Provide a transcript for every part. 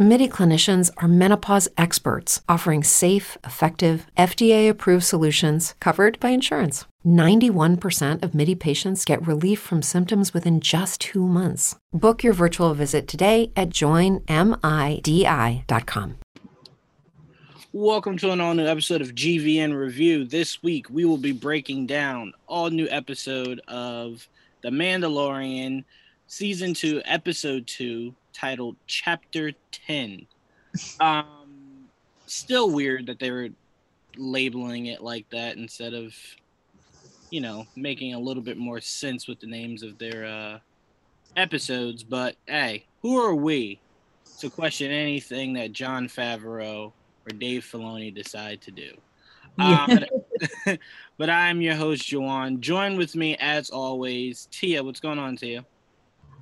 MIDI clinicians are menopause experts offering safe, effective, FDA approved solutions covered by insurance. 91% of MIDI patients get relief from symptoms within just two months. Book your virtual visit today at joinmidi.com. Welcome to an all new episode of GVN Review. This week we will be breaking down all new episode of The Mandalorian, season two, episode two, titled Chapter 10. Um, still weird that they were labeling it like that instead of, you know, making a little bit more sense with the names of their uh, episodes. But hey, who are we to question anything that Jon Favreau or Dave Filoni decide to do. Yeah. Um, but I'm your host, Juwan. Join with me as always, Tia. What's going on, Tia?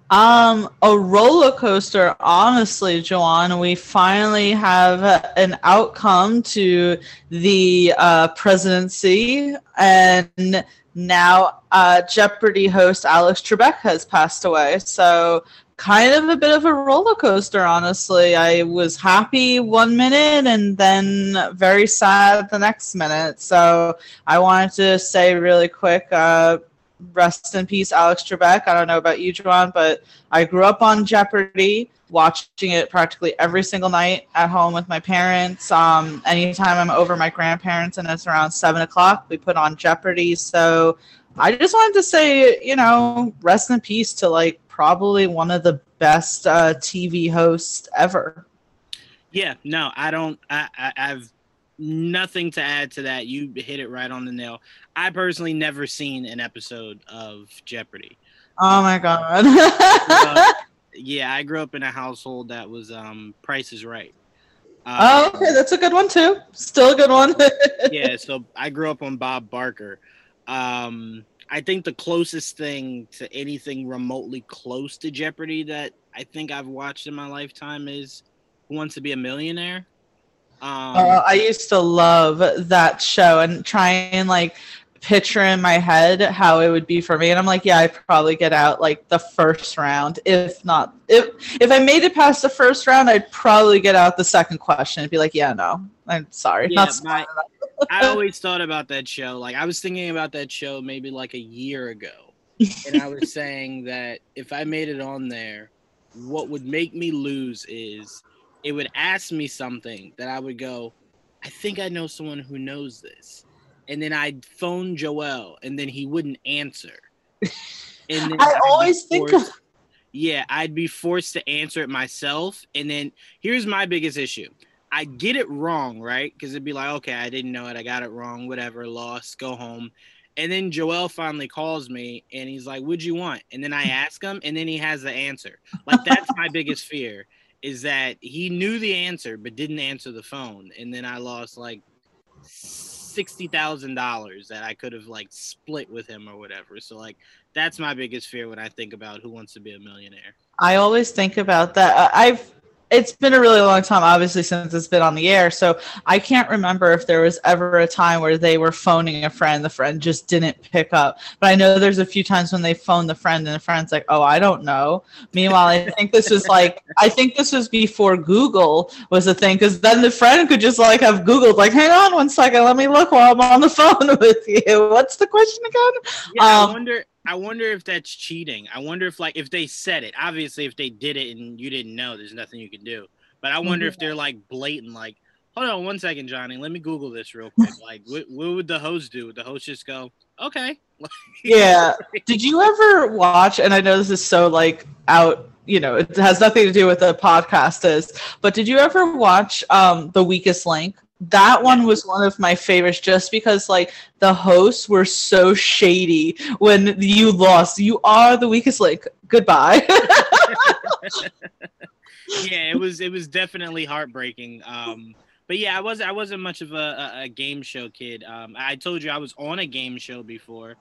Um, a roller coaster, honestly, Joanne. We finally have an outcome to the uh, presidency, and now uh, Jeopardy host Alex Trebek has passed away. So kind of a bit of a roller coaster, honestly. I was happy one minute and then very sad the next minute. So I wanted to say really quick, uh, rest in peace, Alex Trebek. I don't know about you, Joanne, but I grew up on Jeopardy, watching it practically every single night at home with my parents. Um, anytime I'm over my grandparents and it's around seven o'clock, we put on Jeopardy. So I just wanted to say, you know, rest in peace to like probably one of the best uh, TV hosts ever. Yeah, no, I don't. I, I I've nothing to add to that. You hit it right on the nail. I personally never seen an episode of Jeopardy. Oh my god. uh, yeah, I grew up in a household that was um Price is Right. Um, oh, okay, that's a good one too. Still a good one. yeah, so I grew up on Bob Barker. Um, I think the closest thing to anything remotely close to Jeopardy that I think I've watched in my lifetime is Who Wants to Be a Millionaire. Um, uh, I used to love that show and try and like picture in my head how it would be for me and i'm like yeah i probably get out like the first round if not if if i made it past the first round i'd probably get out the second question and be like yeah no i'm sorry yeah, not my, I always thought about that show. Like I was thinking about that show maybe like a year ago. and I was saying that if I made it on there, what would make me lose is it would ask me something that I would go, I think I know someone who knows this. And then I'd phone Joel and then he wouldn't answer. And then I I'd always think of yeah, I'd be forced to answer it myself. And then here's my biggest issue. I get it wrong, right? Because it'd be like, okay, I didn't know it. I got it wrong. Whatever, lost, go home. And then Joel finally calls me and he's like, What'd you want? And then I ask him, and then he has the answer. Like, that's my biggest fear is that he knew the answer but didn't answer the phone. And then I lost like $60,000 that I could have like split with him or whatever. So, like, that's my biggest fear when I think about who wants to be a millionaire. I always think about that. I've it's been a really long time, obviously, since it's been on the air. So I can't remember if there was ever a time where they were phoning a friend, the friend just didn't pick up. But I know there's a few times when they phoned the friend, and the friend's like, "Oh, I don't know." Meanwhile, I think this was like, I think this was before Google was a thing, because then the friend could just like have Googled, like, "Hang on one second, let me look while I'm on the phone with you." What's the question again? Yeah, um, I wonder. I wonder if that's cheating. I wonder if like if they said it. Obviously, if they did it and you didn't know, there's nothing you can do. But I wonder mm-hmm. if they're like blatant, like, hold on one second, Johnny, let me Google this real quick. like, what, what would the host do? Would the host just go, okay? yeah. Did you ever watch? And I know this is so like out you know it has nothing to do with the podcast is but did you ever watch um the weakest link that one was one of my favorites just because like the hosts were so shady when you lost. You are the weakest link. Goodbye. Yeah it was it was definitely heartbreaking. Um but yeah i was i wasn't much of a, a, a game show kid. Um i told you i was on a game show before.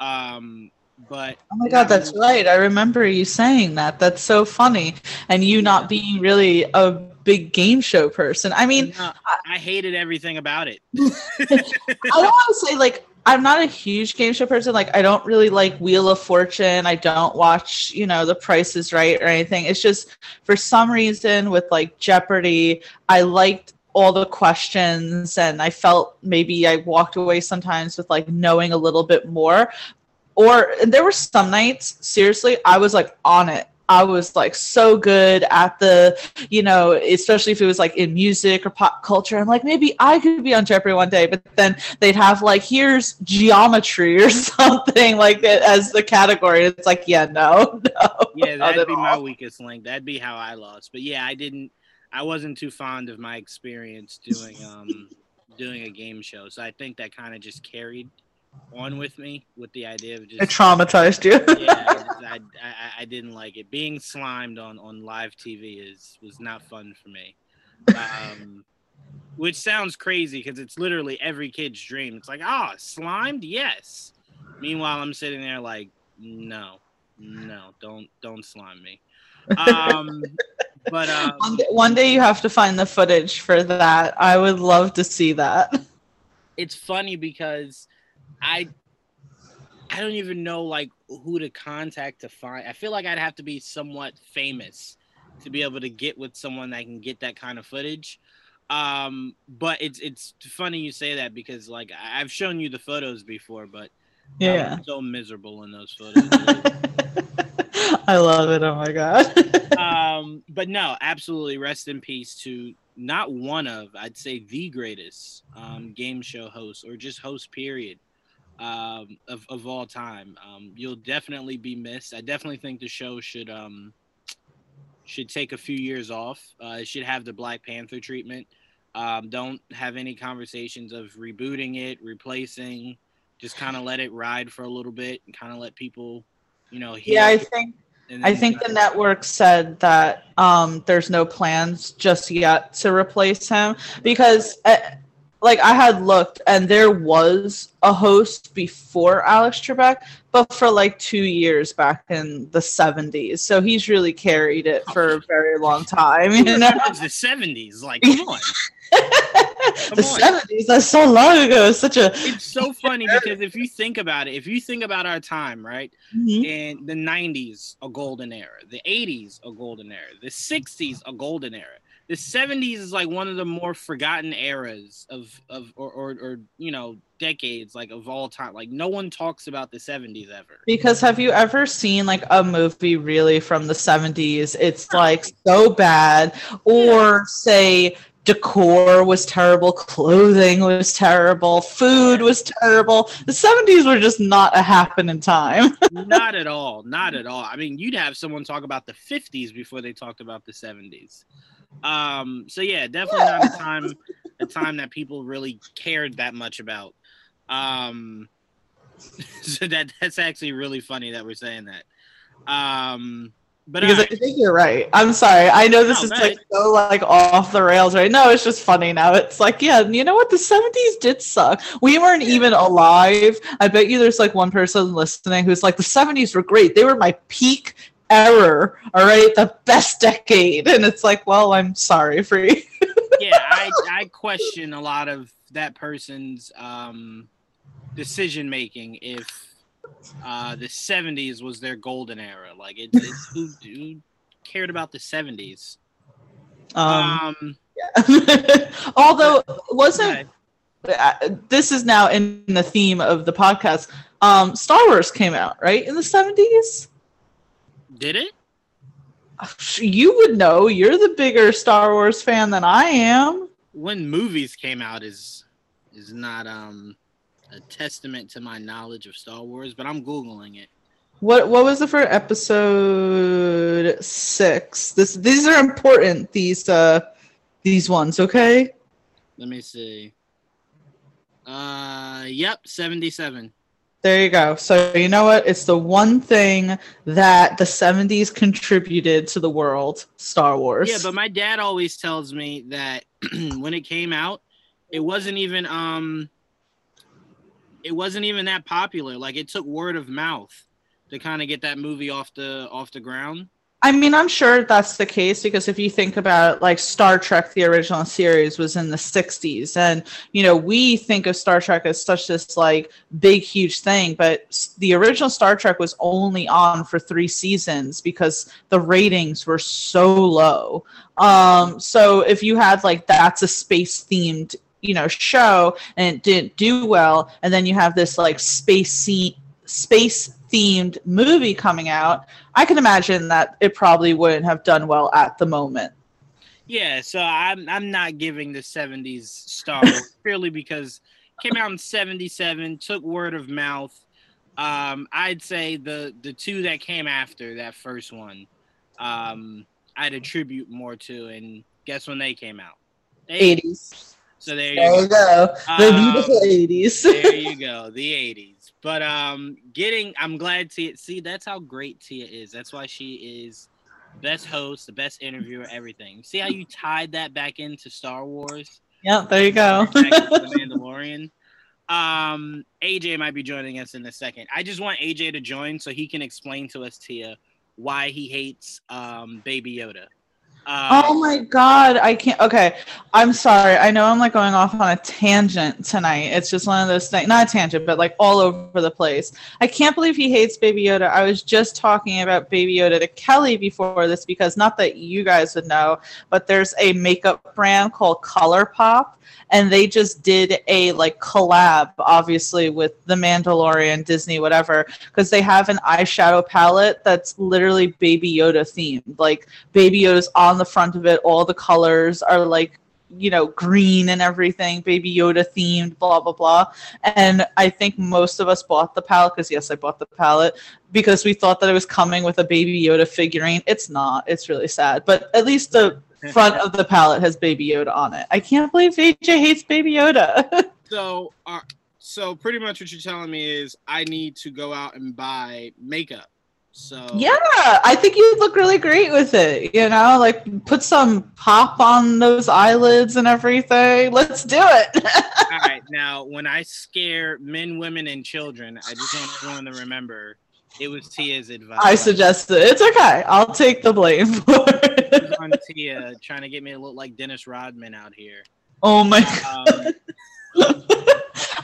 Um but oh my god that's right. I remember you saying that. That's so funny. And you not being really a big game show person. I mean, No, I hated everything about it. I don't want to say like I'm not a huge game show person. Like I don't really like Wheel of Fortune. I don't watch, you know, The Price is Right or anything. It's just for some reason with like Jeopardy, I liked all the questions and I felt maybe I walked away sometimes with like knowing a little bit more. Or and there were some nights, seriously, I was like on it. I was like so good at the, you know, especially if it was like in music or pop culture. I'm like, maybe I could be on Jeopardy one day, but then they'd have like, here's geometry or something like it as the category. It's like, yeah, no, no. Yeah, that'd at be my weakest link. That'd be how I lost. But yeah, I didn't. I wasn't too fond of my experience doing um doing a game show. So I think that kind of just carried on with me with the idea of just It just traumatized you. yeah, I, just- I, I, I didn't like it. Being slimed on on live TV is was not fun for me. Um, which sounds crazy because it's literally every kid's dream. It's like, ah, slimed, yes. Meanwhile, I'm sitting there like, no, no, don't don't slime me. Um, but um, One day, one day you have to find the footage for that. I would love to see that. it's funny because I I don't even know like who to contact to find. I feel like I'd have to be somewhat famous to be able to get with someone that can get that kind of footage. Um, but it's it's funny you say that because like I've shown you the photos before, but Yeah. I'm so miserable in those photos. I love it. Oh my god. um, but no, absolutely. Rest in peace to not one of, I'd say the greatest um, game show host or just host period um, of, of all time. Um, you'll definitely be missed. I definitely think the show should um, should take a few years off. Uh, it should have the Black Panther treatment. Um, don't have any conversations of rebooting it, replacing. Just kind of let it ride for a little bit and kind of let people, you know, yeah, I think I think the network said that um, there's no plans just yet to replace him because, uh, like, I had looked and there was a host before Alex Trebek, but for like two years back in the 70s. So he's really carried it for a very long time. You know, the seventies. Like, come on. the on. 70s. That's so long ago. It's such a It's so funny because if you think about it, if you think about our time, right? Mhm. In the nineties, a golden era. The eighties, a golden era. The sixties, a golden era. The seventies is like one of the more forgotten eras of of or, or or you know decades like of all time. Like no one talks about the seventies ever. Because have you ever seen like a movie really from the 70s? It's like so bad. Or say decor was terrible, clothing was terrible, food was terrible. The 70s were just not a happening time. not at all. Not at all. I mean, you'd have someone talk about the 50s before they talked about the 70s. Um, so yeah, definitely not a time a time that people really cared that much about. Um, so that that's actually really funny that we're saying that. Um, but because all I think you're right. I'm sorry. I know this No, is right. like so like off the rails right now. it's just funny now. It's like, yeah, you know what? The 70s did suck. We weren't even alive. I bet you there's like one person listening who's like, the 70s were great. They were my peak error. All right. The best decade. And it's like, well, I'm sorry for you. yeah, I, I question a lot of that person's um, decision making if uh, the 70s was their golden era. Like, it, it's who, who cared about the 70s? Um, Um, although wasn't uh, this is now in the theme of the podcast. Um, Star Wars came out, right? In the 70s? Did it? You would know. You're the bigger Star Wars fan than I am. When movies came out is is not um a testament to my knowledge of Star Wars, but I'm googling it. What what was the first episode six? This these are important. These uh these ones, okay? Let me see. Uh, yep, 77. There you go. So you know what? It's the one thing that the '70s contributed to the world. Star Wars. Yeah, but my dad always tells me that when it came out, it wasn't even um it wasn't even that popular. Like it took word of mouth to kind of get that movie off the off the ground. I mean, I'm sure that's the case because if you think about like Star Trek, the original series was in the 60s. And, you know, we think of Star Trek as such this like big, huge thing, but the original Star Trek was only on for three seasons because the ratings were so low. Um, so if you had like that's a space themed, you know, show and it didn't do well, and then you have this like space scene space themed movie coming out, I can imagine that it probably wouldn't have done well at the moment. Yeah, so I'm I'm not giving the 70s Star Wars purely because came out in 77, took word of mouth. Um, I'd say the the two that came after that first one, um, I'd attribute more to. And guess when they came out? 80s. So there you There go. you go. The Um, beautiful 80s. there you go, the 80s. But um, getting, I'm glad Tia. See, that's how great Tia is. That's why she is best host, the best interviewer, everything. See how you tied that back into Star Wars, Yeah, there you go. the Mandalorian. Um, AJ might be joining us in a second. I just want AJ to join so he can explain to us, Tia, why he hates um Baby Yoda. Um, Oh my god, I can't. Okay, I'm sorry. I know I'm like going off on a tangent tonight. It's just one of those things, not a tangent, but like all over the place. I can't believe he hates Baby Yoda. I was just talking about Baby Yoda to Kelly before this because not that you guys would know, but there's a makeup brand called ColourPop, and they just did a like collab, obviously with The Mandalorian, Disney, whatever, because they have an eyeshadow palette that's literally Baby Yoda themed. Like Baby Yoda's on the front of it. All the colors are like, you know, green and everything, Baby Yoda themed, blah, blah, blah. And I think most of us bought the palette because, yes, I bought the palette because we thought that it was coming with a Baby Yoda figurine. It's not. It's really sad. But at least the front of the palette has Baby Yoda on it. I can't believe AJ hates Baby Yoda. So, uh, so pretty much what you're telling me is I need to go out and buy makeup. So Yeah, I think you'd look really great with it. You know, like put some pop on those eyelids and everything. Let's do it. All right. Now, when I scare men, women, and children, I just want everyone to remember it was Tia's advice. I suggested it's okay. I'll take the blame for It it. on Tia trying to get me to look like Dennis Rodman out here. Oh my Um,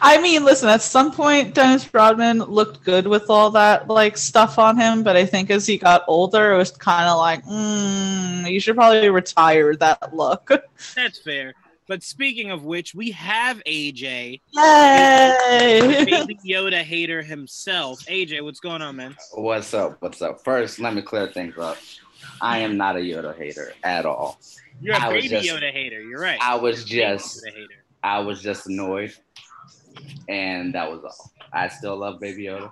I mean, listen, at some point Dennis Rodman looked good with all that like stuff on him, but I think as he got older, it was kind of like, mm, you should probably retire that look. that's fair. But speaking of which, we have AJ, Yay! baby Yoda hater himself. AJ, what's going on, man? What's up? What's up? First, let me clear things up. I am not a Yoda hater at all. You're a I baby just- Yoda hater. You're right. I was Baby just Yoda hater. I was just annoyed, and that was all. I still love Baby Yoda,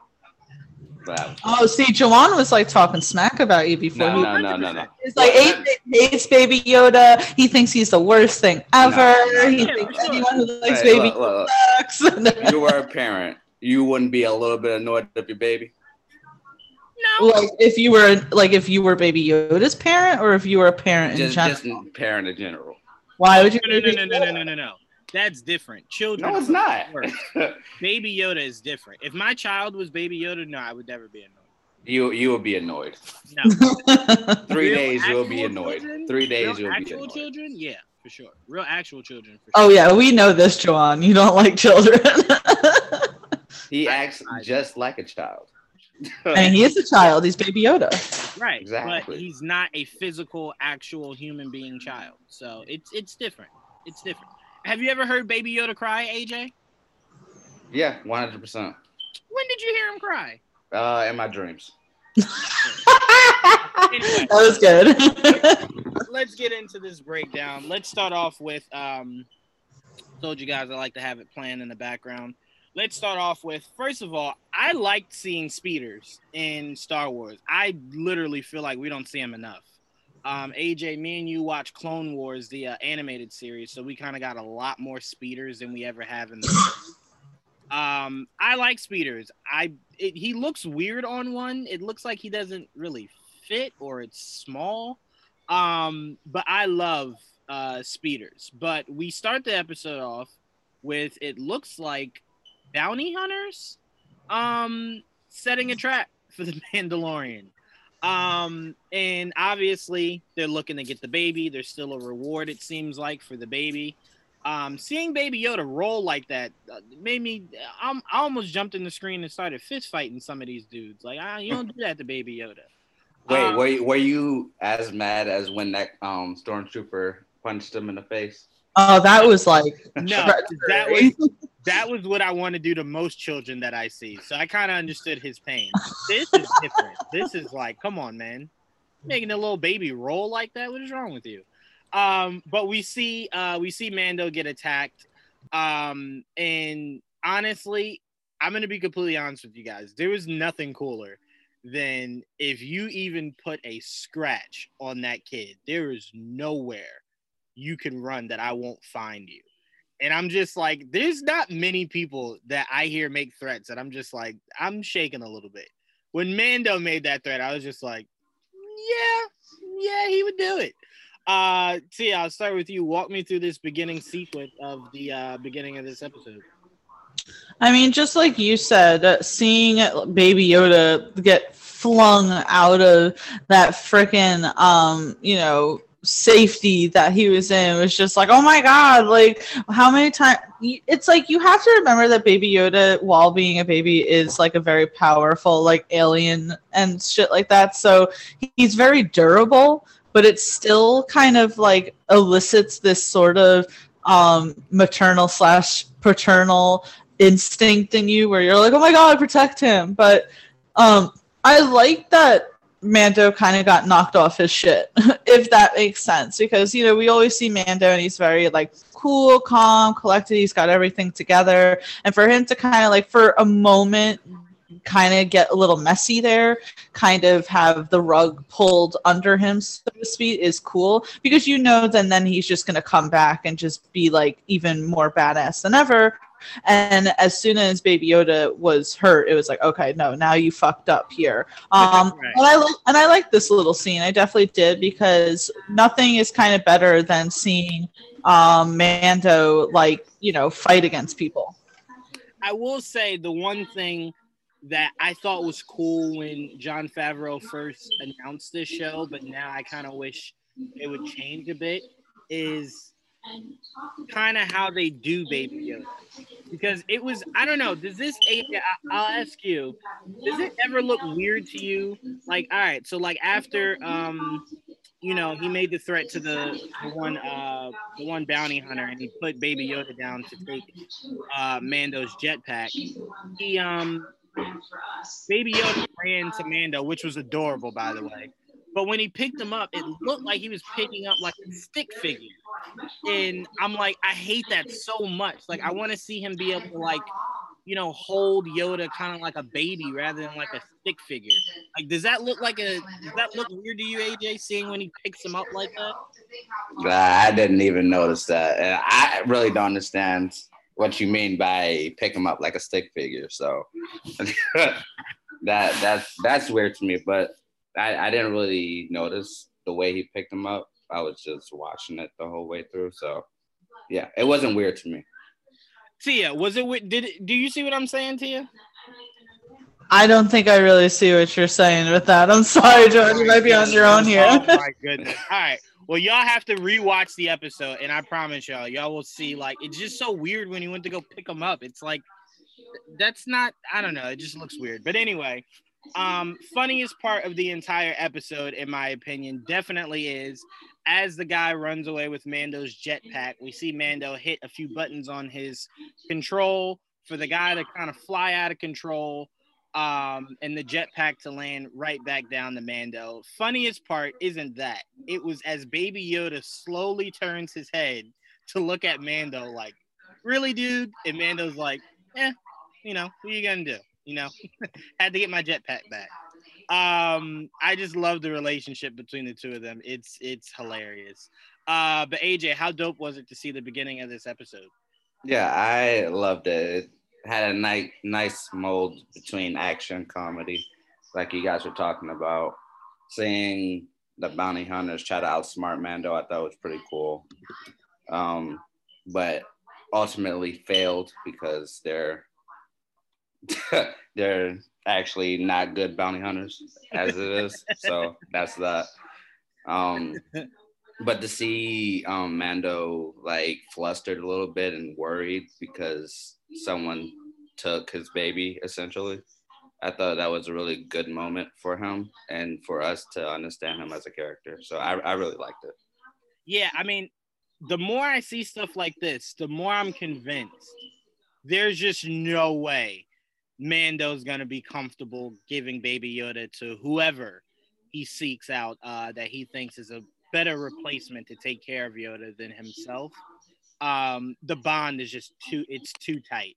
but I was- Oh, see, Jawan was like talking smack about you before. no, he, no, no, no, no. He's like, Well, hates, hates Baby Yoda. He thinks he's the worst thing ever. no, he no, thinks no. anyone who likes Hey, Baby look, look, sucks. look. If you were a parent, you wouldn't be a little bit annoyed with your baby. No. like if you were like if you were Baby Yoda's parent, or if you were a parent in general. just parent in general. Why would you? No, no, no, no, no, no, no, no, no. That's different. Children. No, it's not. Baby Yoda is different. If my child was Baby Yoda, no, I would never be annoyed. you you will be annoyed. No. Three Real days you'll be annoyed. children? Three days you'll be actual annoyed. children, yeah, for sure. Real actual children, for oh yeah, we know this, Jawan. You don't like children, He acts I- just like a child. and he is a child. He's Baby Yoda. right. Exactly. But he's not a physical, actual human being child. So it's it's different. It's different. Have you ever heard Baby Yoda cry, AJ? yeah, one hundred percent. When did you hear him cry? Uh, in my dreams. that was good. Let's get into this breakdown. Let's start off with um told you guys I like to have it playing in the background. Let's start off with first of all, I liked seeing speeders in Star Wars. I literally feel like we don't see them enough. Um, AJ, me and you watch Clone Wars, the uh, animated series, so we kind of got a lot more speeders than we ever have in the. um, I like speeders. I it, he looks weird on one. It looks like he doesn't really fit or it's small. Um, but I love uh speeders. But we start the episode off with it looks like bounty hunters um setting a trap for the Mandalorian. Um, and obviously they're looking to get the baby. There's still a reward, it seems like, for the baby. Um, seeing Baby Yoda roll like that uh, made me. I'm, I almost jumped in the screen and started fist fighting some of these dudes. Like, ah, you don't do that to Baby Yoda. Wait, Um, were you, were you as mad as when that um stormtrooper punched him in the face? Oh, that was like No, that was that was what I want to do to most children that I see. So I kind of understood his pain. This is different. this is like, come on, man, making a little baby roll like that. What is wrong with you? Um, but we see uh, we see Mando get attacked. Um, and honestly, I'm gonna be completely honest with you guys. There was nothing cooler than if you even put a scratch on that kid. There is nowhere you can run that I won't find you. And I'm just like, there's not many people that I hear make threats and I'm just like, I'm shaking a little bit. When Mando made that threat, I was just like, yeah, yeah, he would do it. Uh, Tia, I'll start with you. Walk me through this beginning sequence of the uh, beginning of this episode. I mean, just like you said, uh, seeing Baby Yoda get flung out of that freaking, um, you know, safety that he was in was just like, oh my god! Like, how many times? It's like you have to remember that Baby Yoda, while being a baby, is like a very powerful, like alien and shit like that. So he's very durable, but it still kind of like elicits this sort of um maternal slash paternal instinct in you where you're like, oh my god, protect him. But um, I like that Mando kind of got knocked off his shit, if that makes sense. Because you know we always see Mando and he's very like cool, calm, collected. He's got everything together, and for him to kind of like for a moment kind of get a little messy there, kind of have the rug pulled under him, so to speak, is cool because you know then then he's just gonna come back and just be like even more badass than ever. And as soon as Baby Yoda was hurt, it was like, okay, no, now you fucked up here. Um, Right. and I li- and I like this little scene. I definitely did because nothing is kind of better than seeing um, Mando like you know fight against people. I will say the one thing that I thought was cool when Jon Favreau first announced this show, but now I kind of wish it would change a bit, is kind of how they do Baby Yoda. Because it was, I don't know, does this, I'll ask you, does it ever look weird to you? Like, all right, so like after, um, you know, he made the threat to the, the one, uh, the one bounty hunter, and he put Baby Yoda down to take uh, Mando's jetpack. He, um, Baby Yoda ran to Mando, which was adorable, by the way. But when he picked him up, it looked like he was picking up like a stick figure. And I'm like, I hate that so much. Like, I want to see him be able to, like, you know, hold Yoda kind of like a baby rather than like a stick figure. Like, does that look like a, does that look weird to you, AJ, seeing when he picks him up like that? I didn't even notice that. And I really don't understand what you mean by pick him up like a stick figure. So that that's that's weird to me. But I, I didn't really notice the way he picked him up. I was just watching it the whole way through. So yeah, it wasn't weird to me. Tia, was it, wi- did it, do you see what I'm saying, Tia? I don't think I really see what you're saying with that. I'm sorry, John. You might be on your own oh, here. Oh my goodness. All right. Well, y'all have to rewatch the episode, and I promise y'all, y'all will see. Like, it's just so weird when he went to go pick him up. It's like that's not. I don't know. It just looks weird. But anyway, um, funniest part of the entire episode, in my opinion, definitely is as the guy runs away with Mando's jetpack. We see Mando hit a few buttons on his control for the guy to kind of fly out of control um, and the jetpack to land right back down to Mando. Funniest part isn't that. It was as Baby Yoda slowly turns his head to look at Mando, like, really, dude? And Mando's like, eh, you know, what are you gonna do? You know, had to get my jetpack back. Um, I just love the relationship between the two of them. It's it's hilarious. Uh, but AJ, how dope was it to see the beginning of this episode? Yeah, I loved it. It had a nice nice mold between action comedy, like you guys were talking about. Seeing the bounty hunters try to outsmart Mando, I thought was pretty cool. Um, but ultimately failed because they're they're actually not good bounty hunters as it is. so that's that. Um, but to see um, Mando like flustered a little bit and worried because someone took his baby essentially. I thought that was a really good moment for him and for us to understand him as a character. So I, I really liked it. Yeah, I mean, the more I see stuff like this, the more I'm convinced there's just no way Mando's gonna be comfortable giving Baby Yoda to whoever he seeks out uh, that he thinks is a better replacement to take care of Yoda than himself. Um, the bond is just too it's too tight.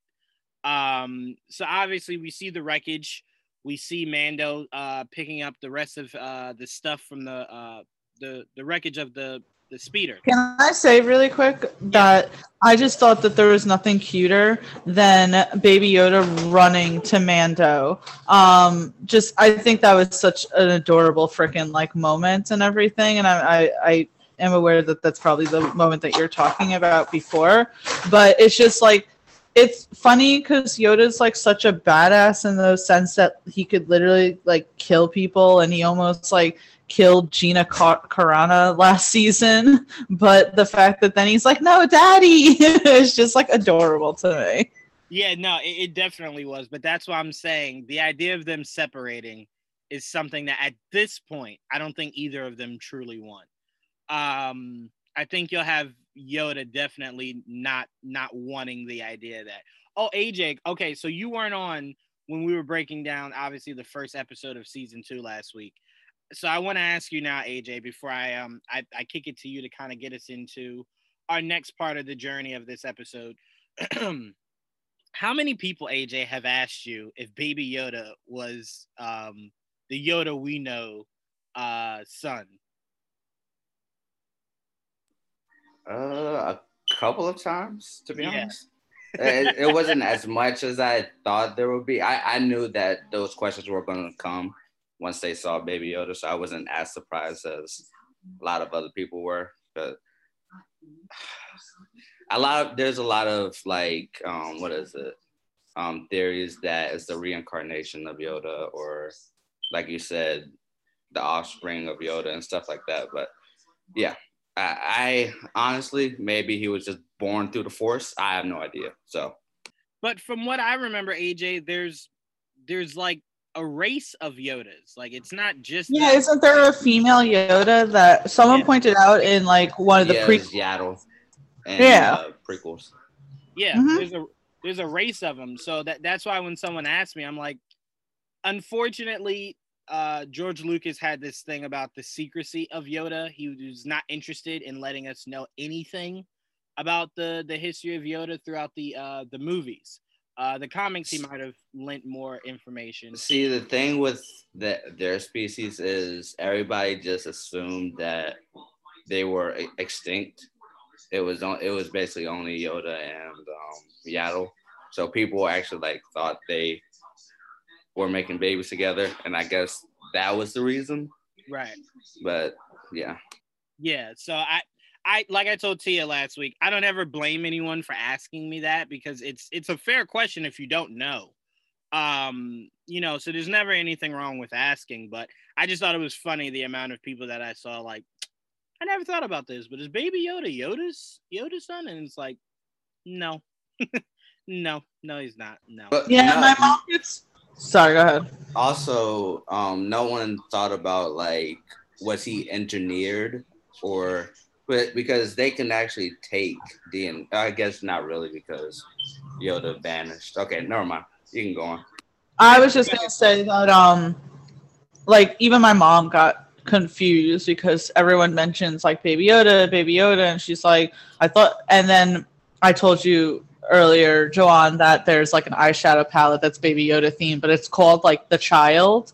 Um, so obviously we see the wreckage. We see Mando uh, picking up the rest of uh, the stuff from the uh, the the wreckage of the the speeder. Can I say really quick that I just thought that there was nothing cuter than Baby Yoda running to Mando. Um, just I think that was such an adorable freaking like moment and everything, and I, I I am aware that that's probably the moment that you're talking about before, but it's just like it's funny because Yoda's like such a badass in the sense that he could literally like kill people, and he almost like killed Gina Carano last season. But the fact that then he's like, "No, Daddy," is just like adorable to me. Yeah, no, it, it definitely was. But that's why I'm saying the idea of them separating is something that at this point I don't think either of them truly want. Um, I think you'll have Yoda definitely not not wanting the idea that oh AJ okay so you weren't on when we were breaking down obviously the first episode of season two last week so I want to ask you now, AJ, before I um I, I kick it to you to kind of get us into our next part of the journey of this episode. How many people, AJ, have asked you if Baby Yoda was um the Yoda we know uh son? Uh, a couple of times, to be yeah. honest. it, it, wasn't as much as I thought there would be. I, I knew that those questions were going to come once they saw Baby Yoda. So I wasn't as surprised as a lot of other people were. But a lot of there's a lot of like um, what is it? Um, theories that it's the reincarnation of Yoda, or like you said, the offspring of Yoda and stuff like that. But yeah, I, I honestly maybe he was just born through the Force. I have no idea. So, but from what I remember, AJ, there's there's like a race of Yodas. Like it's not just yeah. That. Isn't there a female Yoda that someone yeah. pointed out in like one of the yeah, pre Yaddle and, yeah uh, prequels? Yeah, mm-hmm. there's a there's a race of them. So that that's why when someone asked me, I'm like, unfortunately, uh, George Lucas had this thing about the secrecy of Yoda. He was not interested in letting us know anything about the the history of Yoda throughout the uh, the movies. Uh, the comics, he might have lent more information. See, the thing with the, their species is everybody just assumed that they were extinct. It was on, it was basically only Yoda and um, Yaddle. So people actually like thought they were making babies together, and I guess that was the reason. Right. But yeah. Yeah. So I I like I told Tia last week, I don't ever blame anyone for asking me that because it's it's a fair question if you don't know. Um, you know, so there's never anything wrong with asking, but I just thought it was funny the amount of people that I saw like I never thought about this, but is baby Yoda Yoda's Yoda's son? And it's like, no. no, no, he's not. No. But yeah, no, my mom gets sorry, go ahead. Also, um, no one thought about like was he engineered or but because they can actually take DNA. I guess not really because Yoda vanished. Okay, never mind. You can go on. I was just gonna say that um, like even my mom got confused because everyone mentions like Baby Yoda, Baby Yoda, and she's like, I thought, and then I told you earlier, Joanne, that there's like an eyeshadow palette that's Baby Yoda themed, but it's called like the Child.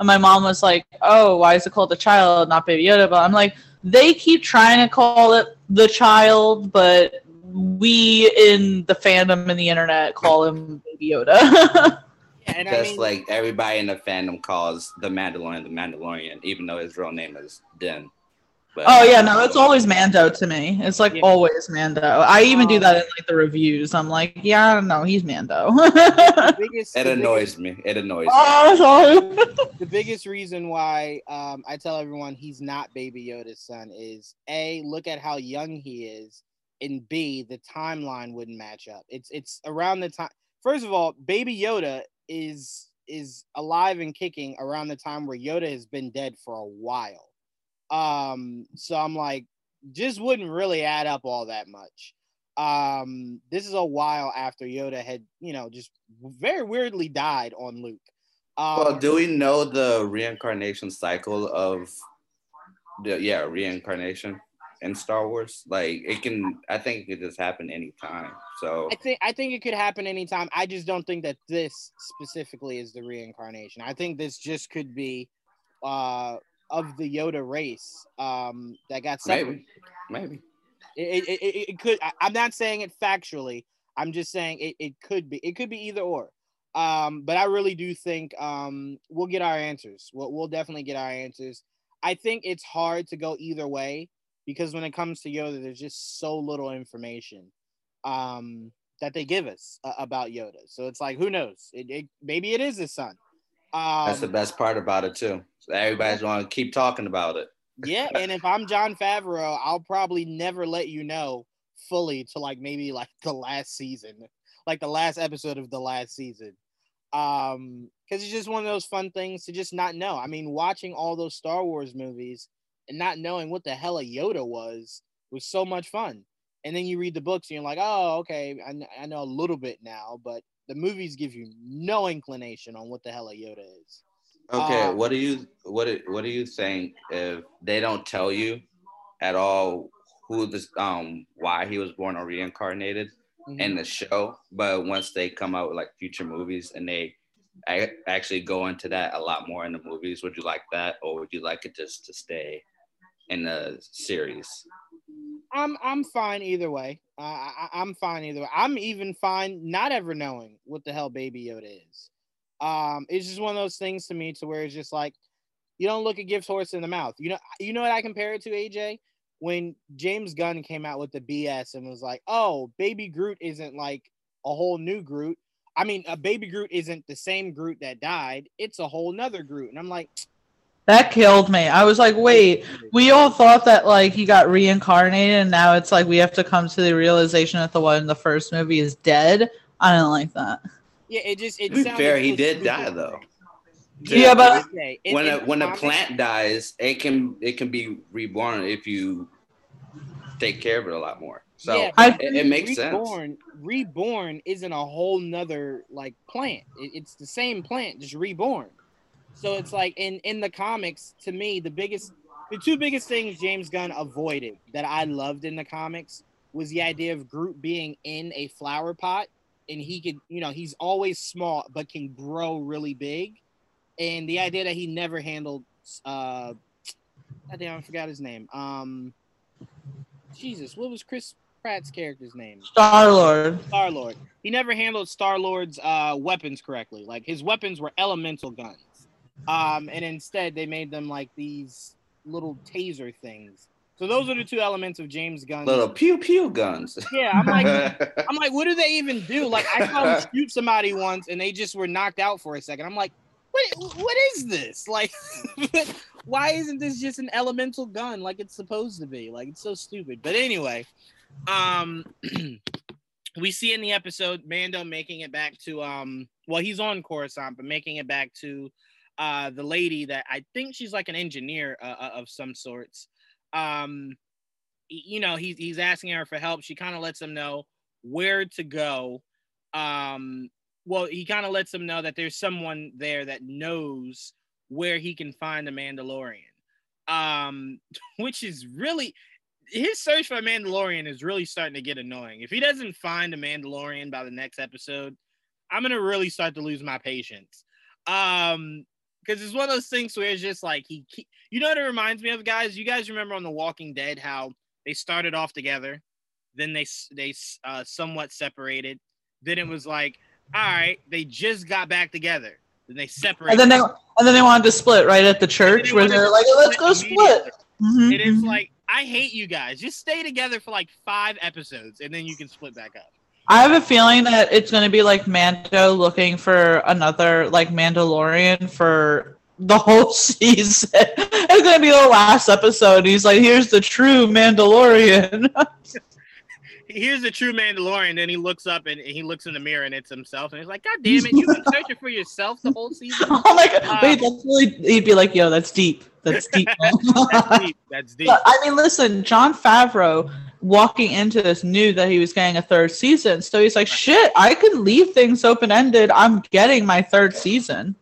And my mom was like, "Oh, why is it called the Child, not Baby Yoda?" But I'm like, they keep trying to call it the child, but we in the fandom and the internet call him Baby Yoda. and Just I mean, like everybody in the fandom calls the Mandalorian the Mandalorian, even though his real name is Din. But, Oh yeah, no, it's always Mando to me. It's like Yeah. always Mando. I even do that in like the reviews. I'm like, yeah, I don't know, he's Mando. Biggest, It the annoys me. It annoys me. oh, sorry. the biggest reason why um, I tell everyone he's not Baby Yoda's son is a look at how young he is, and b the timeline wouldn't match up. It's it's around the time. First of all, Baby Yoda is is alive and kicking around the time where Yoda has been dead for a while. Um, so I'm like, just wouldn't really add up all that much. Um, this is a while after Yoda had, you know, just very weirdly died on Luke. Um, Well, do we know the reincarnation cycle of the yeah reincarnation in Star Wars? Like it can, I think it could just happen anytime. So I think I think it could happen anytime. I just don't think that this specifically is the reincarnation. I think this just could be uh of the Yoda race um that got separated. maybe, maybe. It, it, it, it could. I, I'm not saying it factually. I'm just saying it, it could be. It could be either or. Um, but I really do think um, we'll get our answers. We'll, we'll definitely get our answers. I think it's hard to go either way because when it comes to Yoda, there's just so little information um, that they give us uh, about Yoda. So it's like, who knows? It, it maybe it is his son. Um, That's the best part about it too. So everybody's going to keep talking about it. yeah, and if I'm Jon Favreau, I'll probably never let you know fully to like maybe like the last season, like the last episode of the last season. Um, because it's just one of those fun things to just not know. I mean, watching all those Star Wars movies and not knowing what the hell a Yoda was was so much fun. And then you read the books and you're like, oh, okay, I, I know a little bit now, but the movies give you no inclination on what the hell a Yoda is. Okay, Um, what do you what do- what do you think if they don't tell you at all who this um why he was born or reincarnated Mhm. in the show, but once they come out with like future movies and they a- actually go into that a lot more in the movies, would you like that, or would you like it just to stay in the series? I'm I'm fine either way. Uh, I, I'm fine either way. I'm even fine not ever knowing what the hell Baby Yoda is. Um, it's just one of those things to me to where it's just like you don't look a gift horse in the mouth. You know, you know what I compare it to, AJ? When James Gunn came out with the BS and was like, "Oh, Baby Groot isn't like a whole new Groot. I mean, a Baby Groot isn't the same Groot that died. It's a whole nother Groot." And I'm like, That killed me. I was like, wait, we all thought that like he got reincarnated, and now it's like we have to come to the realization that the one in the first movie is dead. I don't like that. "Yeah, it just it." To be sounded fair, he did stupid. die though. Yeah, but- when in a when a plant dies, it can it can be reborn if you take care of it a lot more. So Yeah, it, it makes sense. reborn, Reborn isn't a whole nother like plant. It- it's the same plant, just reborn. So it's like in in the comics, to me, the biggest, the two biggest things James Gunn avoided that I loved in the comics was the idea of Groot being in a flower pot, and he could, you know, he's always small but can grow really big, and the idea that he never handled. uh I damn, I forgot his name. Um, Jesus, what was Chris Pratt's character's name? Star Lord. Star Lord. He never handled Star Lord's uh, weapons correctly. Like his weapons were elemental guns, um, and instead they made them like these little taser things. So those are the two elements of James Gunn's. Little pew pew guns. Yeah, I'm like, I'm like, what do they even do? Like I saw him shoot somebody once, and they just were knocked out for a second. I'm like, what? What is this? Like, why isn't this just an elemental gun like it's supposed to be? Like it's so stupid. But anyway, um, we see in the episode Mando making it back to um, well, he's on Coruscant, but making it back to uh the lady that I think she's like an engineer uh, uh, of some sorts. Um, you know, he's he's asking her for help. She kind of lets him know where to go. Um, well, he kind of lets him know that there's someone there that knows where he can find the Mandalorian. Um, which is really his search for a Mandalorian is really starting to get annoying. If he doesn't find a Mandalorian by the next episode, I'm gonna really start to lose my patience. Um, because it's one of those things where it's just like he, he you know what it reminds me of, guys. You guys remember on The Walking Dead how they started off together, then they they uh, somewhat separated. Then it was like, all right, they just got back together. Then they separated. And then they and then they wanted to split right at the church where they're like, let's go split. immediately. Mhm, it's mhm. like, I hate you guys. Just stay together for like five episodes, and then you can split back up. I have a feeling that it's going to be like Mando looking for another like Mandalorian for the whole season. it's going to be the last episode. He's like, "Here's the true Mandalorian." Here's the true Mandalorian. Then he looks up and he looks in the mirror, and it's himself. And he's like, God damn it, you've been searching for yourself the whole season. oh my god! Uh, Wait, that's really. He'd be like, "Yo, that's deep. That's deep." That's deep. That's deep. But, I mean, listen, Jon Favreau walking into this knew that he was getting a third season, so he's like, "Shit, I can leave things open ended. I'm getting my third season."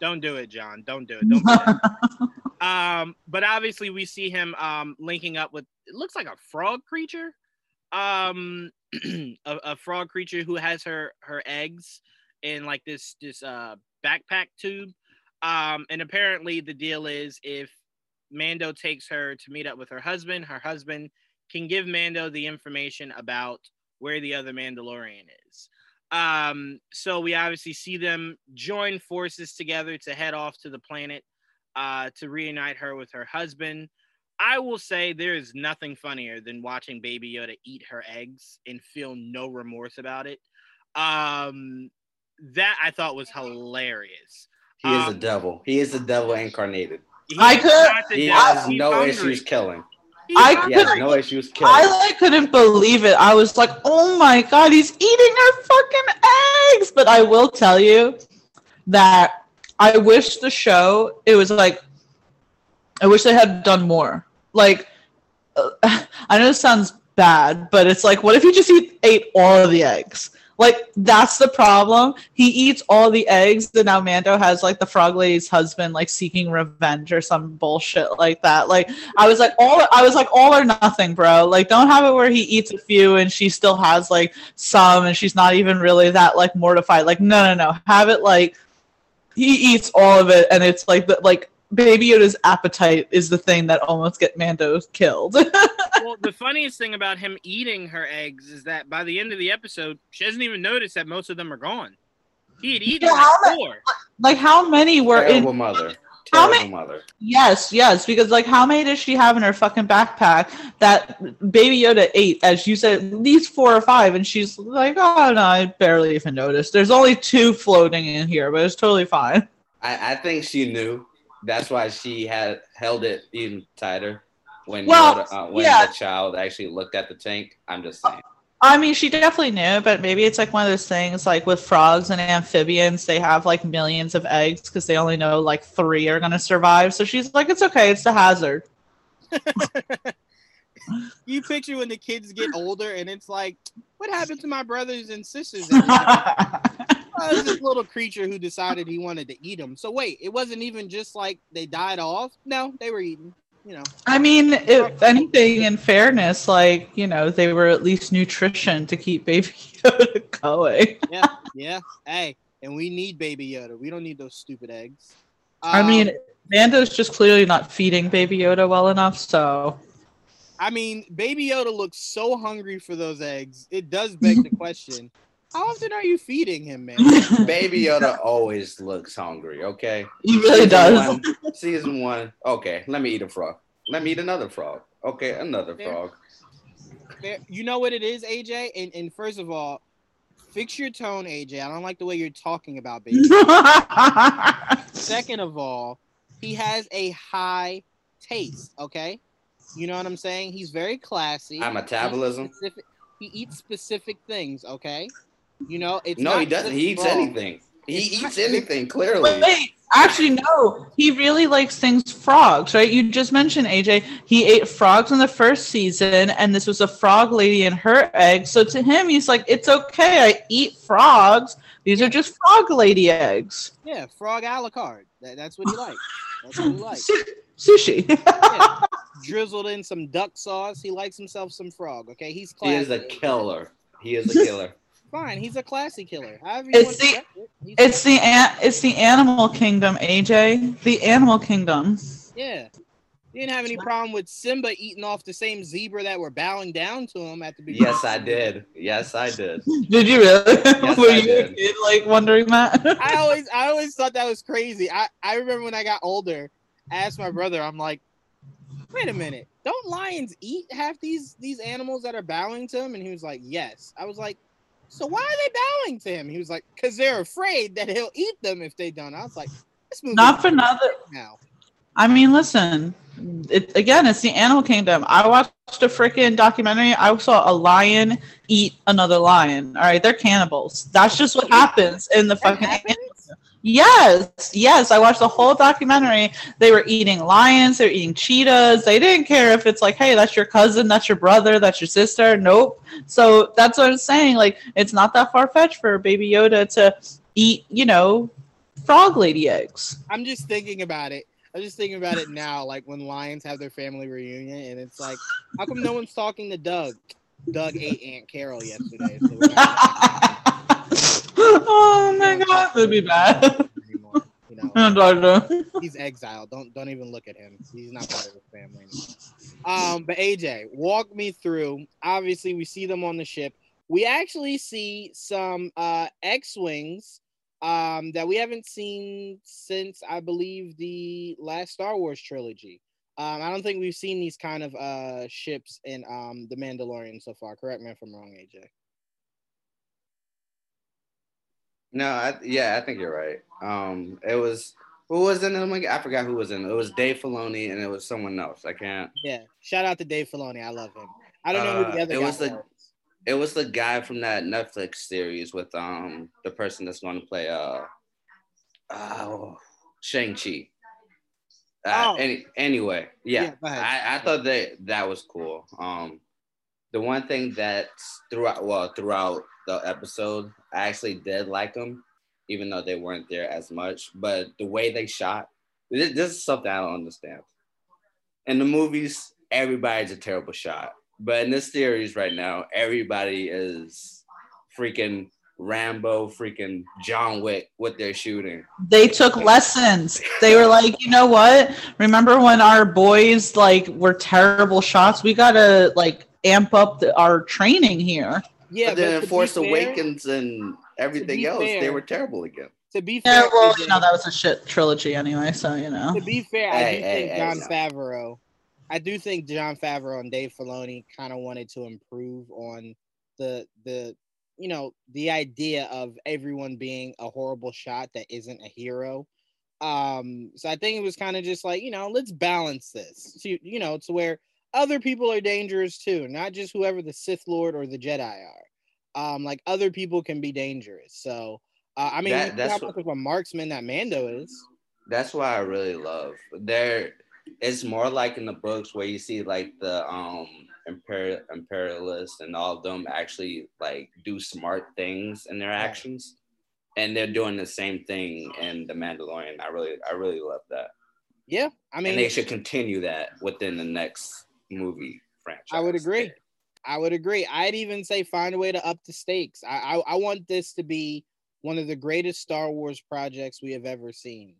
Don't do it, Jon. Don't do it. Don't do it. um, but obviously we see him um linking up with it looks like a frog creature. Um a, a frog creature who has her her eggs in like this this uh backpack tube. Um and apparently the deal is if Mando takes her to meet up with her husband, her husband can give Mando the information about where the other Mandalorian is. Um, so we obviously see them join forces together to head off to the planet uh, to reunite her with her husband. I will say there is nothing funnier than watching Baby Yoda eat her eggs and feel no remorse about it. Um, that I thought was hilarious. He is a Um, devil. He is the devil incarnated. He I could- He has no hungry. issues killing. I. He has no issues killing. I like couldn't believe it. I was like, "Oh my god, he's eating her fucking eggs!" But I will tell you that I wish the show it was like I wish they had done more. Like uh, I know this sounds bad, but it's like what if he just eat, ate all of the eggs? Like that's the problem. He eats all the eggs, and now Mando has like the frog lady's husband like seeking revenge or some bullshit like that. Like I was like all I was like all or nothing, bro. Like don't have it where he eats a few and she still has like some and she's not even really that like mortified. Like no no no. Have it like he eats all of it and it's like the like Baby Yoda's appetite is the thing that almost get Mando killed. well, the funniest thing about him eating her eggs is that by the end of the episode, she doesn't even notice that most of them are gone. He had eaten Yeah, like how four. like how many were Terrible in mother. How Terrible many- mother. Yes, yes, because like how many does she have in her fucking backpack that Baby Yoda ate? As you said, at least four or five, and she's like, "Oh no, I barely even noticed." There's only two floating in here, but it's totally fine. I, I think she knew. That's why she had held it even tighter when Well, Yoda- uh, when yeah. the child actually looked at the tank. I'm just saying. I mean, she definitely knew, but maybe it's like one of those things, like with frogs and amphibians, they have like millions of eggs because they only know like three are gonna survive. So she's like, "It's okay, it's the hazard." You picture when the kids get older and it's like, what happened to my brothers and sisters? it's this little creature who decided he wanted to eat them. So wait, it wasn't even just like they died off. No, they were eaten. You know, I mean, if anything, in fairness, like you know, they were at least nutrition to keep Baby Yoda going. yeah, yeah. Hey, and we need Baby Yoda. We don't need those stupid eggs. I Um, mean, Mando's just clearly not feeding Baby Yoda well enough, so I mean, Baby Yoda looks so hungry for those eggs. It does beg the question: How often are you feeding him, man? Baby Yoda always looks hungry. Okay. he really Season does. one- season one. Okay, let me eat a frog. Let me eat another frog. Okay, another Yeah. frog. There- you know what it is, AJ? And, and first of all, fix your tone, AJ. I don't like the way you're talking about Baby. Second of all, he has a high taste. Okay, you know what I'm saying? He's very classy. My metabolism? He eats specific, he eats specific things. Okay, you know it's No, he doesn't. He eats frog. anything. He It's eats not- anything. Clearly. Wait, actually, no. He really likes things frogs, right? You just mentioned AJ. He ate frogs in the first season, and this was a frog lady and her eggs. So to him, he's like, "It's okay. I eat frogs. These are just frog lady eggs." Yeah, frog a la carte. That, that's what he likes. That's what he likes. Sushi. Yeah. Drizzled in some duck sauce. He likes himself some frog. Okay, he's He is a killer. He is a killer. Fine, he's a classy killer. However you It's the- it. It's the an- it's the animal kingdom, AJ. The animal kingdom. Yeah. You didn't have any problem with Simba eating off the same zebra that were bowing down to him at the beginning. yes, I did. Yes, I did. Did you really? Were I you did. kid like wondering that? I always I always thought that was crazy. I, I remember when I got older, I asked my brother, I'm like, wait a minute, don't lions eat half these these animals that are bowing to him? And he was like, yes. I was like, so why are they bowing to him? He was like, because they're afraid that he'll eat them if they don't. I was like, this movie Not for nothing. now. I mean, listen. It, again, it's the animal kingdom. I watched a freaking documentary. I saw a lion eat another lion. All right, they're cannibals. That's just what happens in the fucking. Yes, yes. I watched the whole documentary. They were eating lions. They were eating cheetahs. They didn't care if it's like, hey, that's your cousin, that's your brother, that's your sister. Nope. So that's what I'm saying. Like, it's not that far fetched for Baby Yoda to eat, you know, frog lady eggs. I'm just thinking about it. I'm just thinking about it now, like when lions have their family reunion, and it's like, how come no one's talking to Doug? Doug ate Aunt Carol yesterday. So oh my god, that'd be bad. anymore. You know, doctor. he's exiled. Don't don't even look at him. He's not part of the family anymore. Um, but AJ, walk me through. Obviously, we see them on the ship. We actually see some uh X-wings um that we haven't seen since I believe the last Star Wars trilogy. Um, I don't think we've seen these kind of uh ships in um the Mandalorian so far. Correct me if I'm wrong, AJ. No, I, yeah, I think you're right. Um, it was who was in it? I forgot who was in it. It was Dave Filoni and it was someone else. I can't. Yeah. Shout out to Dave Filoni. I love him. I don't know who the Uh, other it guy was the- was. It was the guy from that Netflix series with um the person that's going to play uh oh Shang Chi. Uh, Oh. any, anyway, yeah, Yeah. I, I thought that that was cool. Um, the one thing that throughout well throughout the episode, I actually did like them, even though they weren't there as much. But the way they shot, this, this is something I don't understand. In the movies, everybody's a terrible shot, but in this series right now, everybody is freaking Rambo, freaking John Wick, what they're shooting. They took lessons. They were like, you know what? Remember when our boys like were terrible shots? We gotta like amp up the, our training here. Yeah, but then to in Force fair- Awakens and everything be else, they were terrible again. To be fair, Yeah, well, AJ, you know that was a shit trilogy anyway, so you know. to be fair, I Hey, do hey, think hey, Jon no. Favreau, I do think Jon Favreau and Dave Filoni kind of wanted to improve on the the you know the idea of everyone being a horrible shot that isn't a hero. Um, so I think it was kind of just like you know let's balance this, to, you know, to where other people are dangerous too, not just whoever the Sith Lord or the Jedi are. Um, like other people can be dangerous. So uh, I mean, That- that's what- of a marksman that Mando is. That's why I really love there. It's more like in the books where you see like the um imperial imperialists and all of them actually like do smart things in their Right. actions, and they're doing the same thing in the Mandalorian. I really, I really love that, Yeah, I mean, and they should continue that within the next movie franchise. I would agree. I would agree. I'd even say find a way to up the stakes. I, I I want this to be one of the greatest Star Wars projects we have ever seen.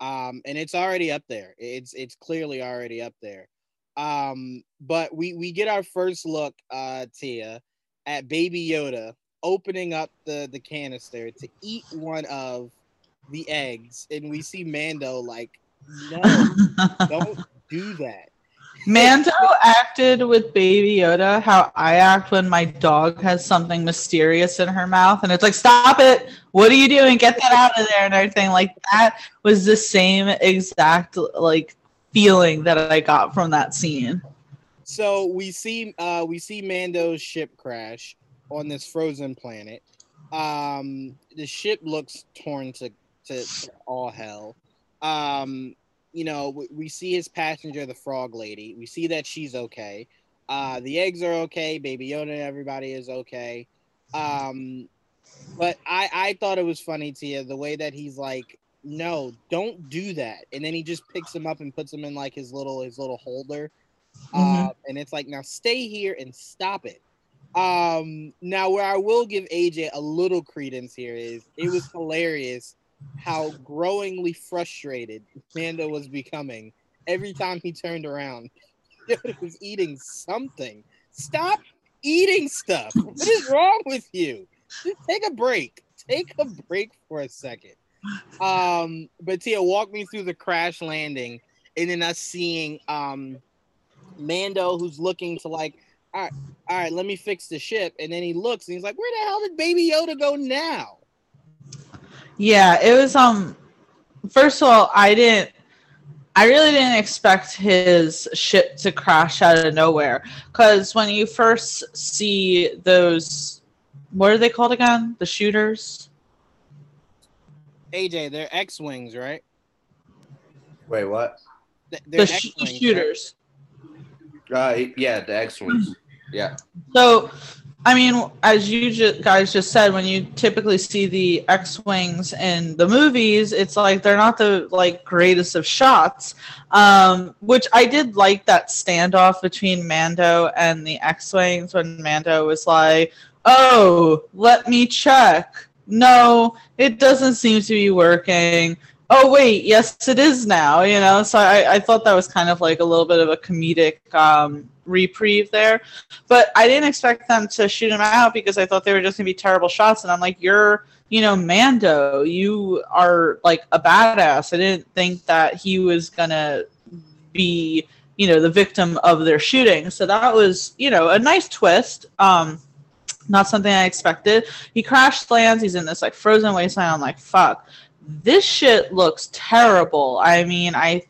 Um, and it's already up there. It's it's clearly already up there. Um, but we we get our first look, uh, Tia, at Baby Yoda opening up the the canister to eat one of the eggs, and we see Mando like, no, don't do that. Mando acted with Baby Yoda how I act when my dog has something mysterious in her mouth, and it's like, "Stop it! What are you doing? Get that out of there!" and everything like that was the same exact like feeling that I got from that scene. So we see uh we see Mando's ship crash on this frozen planet. Um the ship looks torn to to, to all hell. Um you know, we, we see his passenger the frog lady. We see that she's okay. Uh the eggs are okay, baby Yoda everybody is okay. Um but I I thought it was funny Tia the way that he's like no, don't do that. And then he just picks him up and puts him in like his little his little holder. Mhm. Uh, and it's like now stay here and stop it. Um, now where I will give AJ a little credence here is it was hilarious how growingly frustrated Mando was becoming every time he turned around. Yoda was eating something. Stop eating stuff. What is wrong with you? Just take a break. Take a break for a second. Um, but Tia, walk me through the crash landing and then us seeing um Mando, who's looking to like, all right, all right, let me fix the ship, and then he looks and he's like, where the hell did Baby Yoda go now? Yeah, it was um first of all, I didn't I really didn't expect his ship to crash out of nowhere cuz when you first see those what are they called again? The shooters? AJ, they're X-wings, right? Wait, what? Th- The, They're sh- X-wings, right? shooters. Uh, yeah, the X-wings. Yeah. So, I mean, as you ju- guys just said, when you typically see the X-wings in the movies, it's like they're not the like greatest of shots. Um, which I did like that standoff between Mando and the X-wings when Mando was like, "Oh, let me check. No, it doesn't seem to be working." Oh wait, yes, it is now. You know, so I, I thought that was kind of like a little bit of a comedic um, reprieve there but I didn't expect them to shoot him out because I thought they were just gonna be terrible shots. And I'm like, you're, you know, Mando, you are like a badass. I didn't think that he was gonna be, you know, the victim of their shooting. So that was, you know, a nice twist. Um, not something I expected. He crash lands. He's in this like frozen wasteland. I'm like, fuck, this shit looks terrible. I mean, I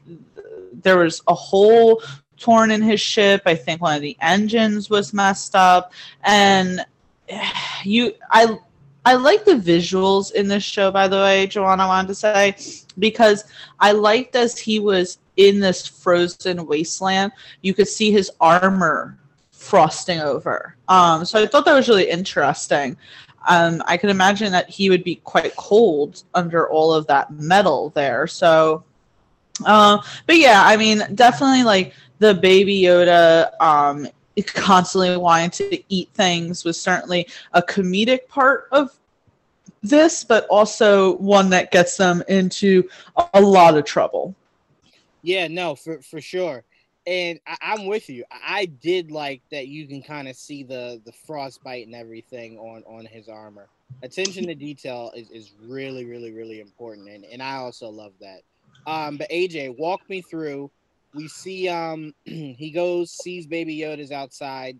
there was a hole torn in his ship. I think one of the engines was messed up, and you, I, I like the visuals in this show. By the way, Joanna wanted to say because I liked as he was in this frozen wasteland, you could see his armor frosting over. Um, so I thought that was really interesting. Um, I can imagine that he would be quite cold under all of that metal there. So, uh, but yeah, I mean, definitely like the baby Yoda um, constantly wanting to eat things was certainly a comedic part of this, but also one that gets them into a lot of trouble. Yeah, no, for for sure. And I, I'm with you. I, I did like that you can kind of see the the frostbite and everything on on his armor. Attention to detail is, is really, really, really important. And and I also love that. Um, but AJ, walk me through. We see um he goes, sees baby Yoda's outside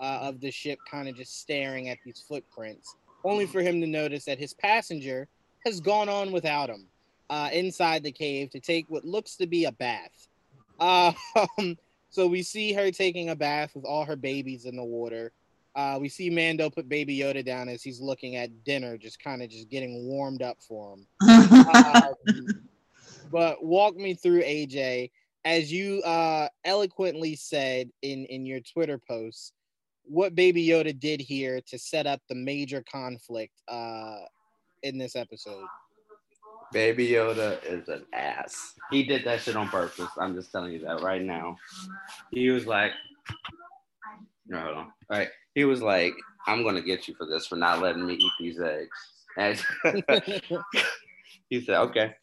uh, of the ship, kind of just staring at these footprints, only for him to notice that his passenger has gone on without him uh, inside the cave to take what looks to be a bath. Uh, so we see her taking a bath with all her babies in the water. Uh, we see Mando put Baby Yoda down as he's looking at dinner, just kind of just getting warmed up for him. Um, but walk me through AJ as you uh, eloquently said in in your Twitter post what Baby Yoda did here to set up the major conflict uh, in this episode. Baby Yoda is an ass. He did that shit on purpose. I'm just telling you that right now. He was like, no, hold on. All right. He was like, I'm gonna get you for this for not letting me eat these eggs. He said, okay.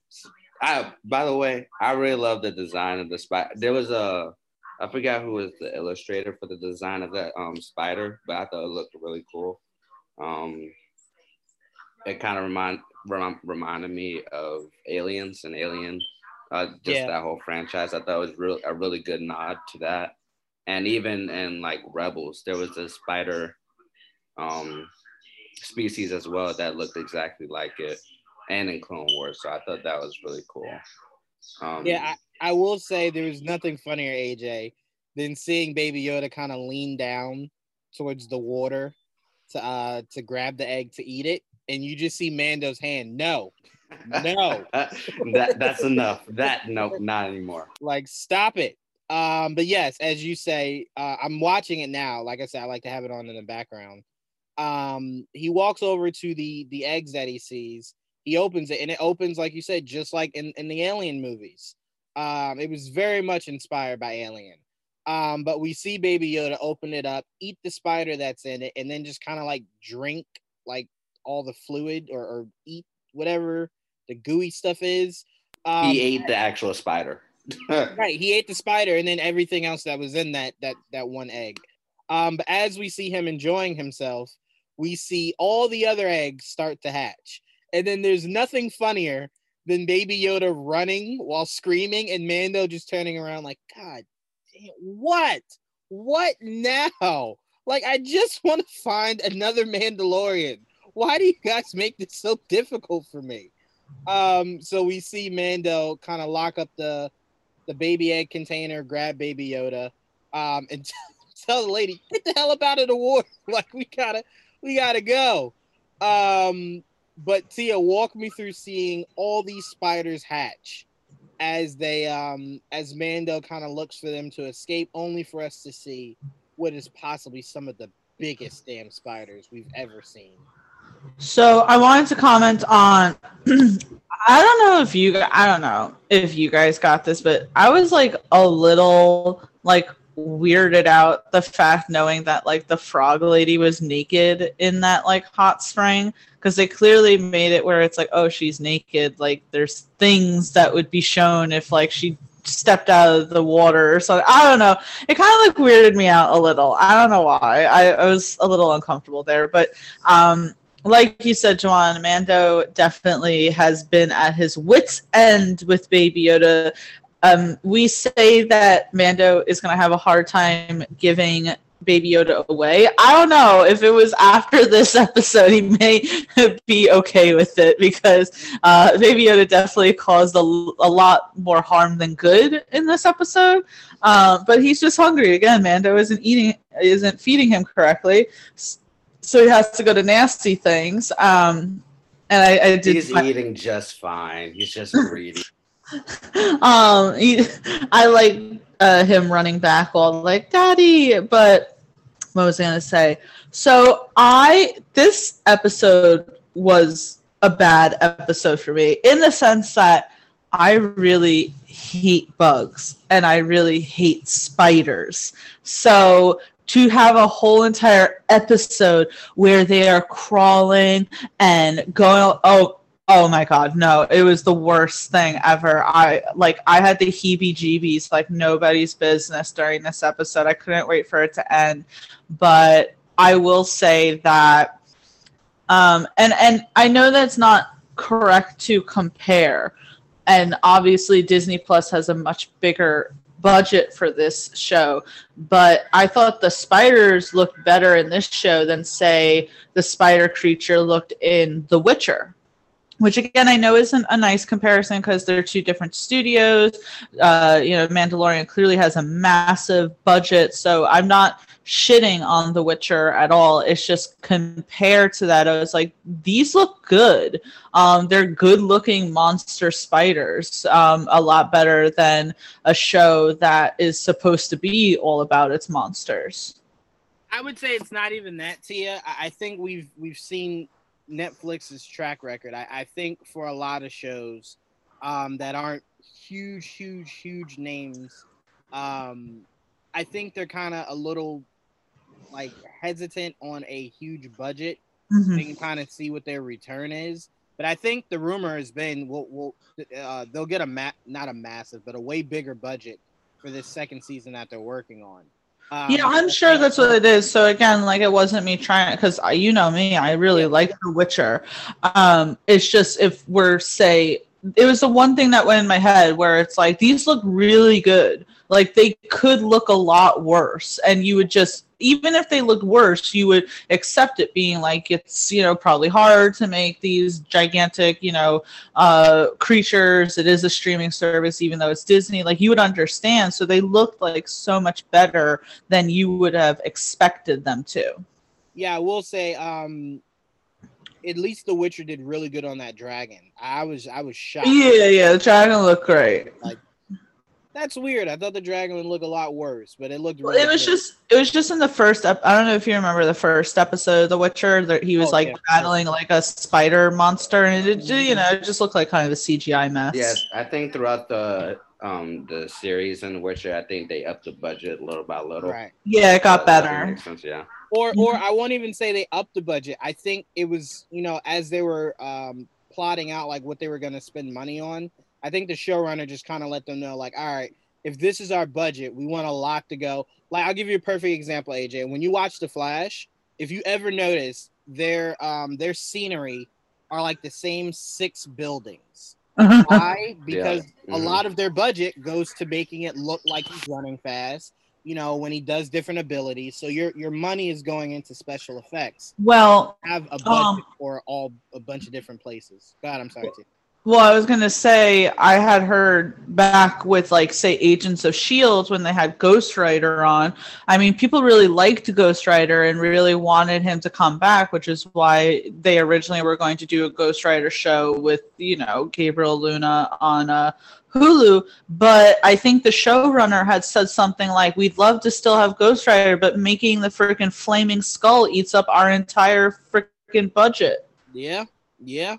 I, by the way, I really love the design of the spider. There was a, I forgot who was the illustrator for the design of that um, spider, but I thought it looked really cool. Um, it kind of remind, rem- reminded me of Aliens and Alien, uh, just Yeah. that whole franchise. I thought it was real, a really good nod to that. And even in like Rebels, there was a spider um, species as well that looked exactly like it, and in Clone Wars. So I thought that was really cool. Um, Yeah, I, I will say there was nothing funnier, AJ, than seeing Baby Yoda kind of lean down towards the water to uh to grab the egg to eat it, and you just see Mando's hand. No, no, that that's enough. That nope, not anymore. like stop it. Um, but yes, as you say, uh, I'm watching it now. Like I said, I like to have it on in the background. Um, he walks over to the the eggs that he sees. He opens it, and it opens like you said, just like in in the Alien movies. Um, it was very much inspired by Alien. Um, but we see Baby Yoda open it up, eat the spider that's in it, and then just kind of like drink like all the fluid or, or eat whatever the gooey stuff is. Um, he ate the actual spider. right he ate the spider and then everything else that was in that that that one egg um but as we see him enjoying himself we see all the other eggs start to hatch and then there's nothing funnier than baby yoda running while screaming and mando just turning around like god damn, what? What now? Like, I just want to find another Mandalorian. Why do you guys make this so difficult for me? Um, so we see Mando kind of lock up the the baby egg container, grab Baby Yoda, um, and tell the lady, get the hell up out of the water. like we gotta, we gotta go. Um, but Tia, walk me through seeing all these spiders hatch as they um as Mando kind of looks for them to escape, only for us to see what is possibly some of the biggest damn spiders we've ever seen. So I wanted to comment on. I don't know if you. I don't know if you guys got this, but I was like a little like weirded out the fact knowing that like the frog lady was naked in that like hot spring because they clearly made it where it's like oh she's naked like there's things that would be shown if like she stepped out of the water or something i don't know it kind of like weirded me out a little i don't know why I, I was a little uncomfortable there but um like you said, Juwan, Mando definitely has been at his wits' end with Baby Yoda. Um, we say that Mando is going to have a hard time giving Baby Yoda away. I don't know if it was after this episode, he may be okay with it because uh, Baby Yoda definitely caused a, a lot more harm than good in this episode. Uh, but he's just hungry again. Mando isn't eating, isn't feeding him correctly so he has to go to nasty things. Um, and I, I did. He's find- eating just fine. He's just greedy. um, he, I like uh, him running back all like "Daddy," but what was I gonna say? So I this episode was a bad episode for me in the sense that I really hate bugs and I really hate spiders. So to have a whole entire episode where they are crawling and going oh oh my god no it was the worst thing ever. I like i had the heebie jeebies like nobody's business during this episode. I couldn't wait for it to end. But i will say that um and and i know that's not correct to compare. And obviously disney plus has a much bigger budget for this show, but I thought the spiders looked better in this show than, say, the spider creature looked in The Witcher. Which again, I know isn't a nice comparison because they're two different studios. Uh, you know, Mandalorian clearly has a massive budget, so I'm not shitting on The Witcher at all. It's just compared to that, I was like, these look good. Um, they're good looking monster spiders, um, a lot better than a show that is supposed to be all about its monsters. I would say it's not even that, Tia. I think we've we've seen Netflix's track record. I, I think for a lot of shows um, that aren't huge, huge, huge names, um, I think they're kind of a little like hesitant on a huge budget. Mm-hmm. They can kind of see what their return is. But I think the rumor has been we'll, we'll uh, they'll get a ma- not a massive, but a way bigger budget for this second season that they're working on. Um, yeah, I'm sure that's what it is. So again, like it wasn't me trying because you know me, I really yeah. like The Witcher. Um, it's just if we're say it was the one thing that went in my head where it's like these look really good. Like they could look a lot worse, and you would just even if they looked worse, you would accept it being like it's you know probably hard to make these gigantic you know uh, creatures. It is a streaming service, even though it's Disney. Like you would understand. So they looked like so much better than you would have expected them to. Yeah, I will say, um, at least The Witcher did really good on that dragon. I was I was shocked. Yeah, yeah, the dragon looked great. Like that's weird. I thought the dragon would look a lot worse, but it looked. Really it was good. just. It was just in the first. Ep- I don't know if you remember the first episode of The Witcher. That he was oh, like yeah, battling like a spider monster, and it, you know, it just looked like kind of a CGI mess. Yes, I think throughout the um the series in The Witcher, I think they upped the budget little by little. Right. Yeah, it got better. Makes sense. Yeah. Or, or I won't even say they upped the budget. I think it was, you know, as they were um plotting out like what they were going to spend money on I think the showrunner just kind of let them know, like, all right, if this is our budget, we want a lot to go. Like, I'll give you a perfect example, AJ. When you watch The Flash, if you ever notice their um their scenery are like the same six buildings. Why? Because Yeah. a Mhm. lot of their budget goes to making it look like he's running fast. You know, when he does different abilities, so your your money is going into special effects. Well, Have a budget Um, for all a bunch of different places. God, I'm sorry. T. Well, I was gonna say I had heard back with like say Agents of Shield when they had Ghost Rider on. I mean, people really liked Ghost Rider and really wanted him to come back, which is why they originally were going to do a Ghost Rider show with you know Gabriel Luna on uh, Hulu. But I think the showrunner had said something like, "We'd love to still have Ghost Rider, but making the freaking flaming skull eats up our entire freaking budget." Yeah, yeah.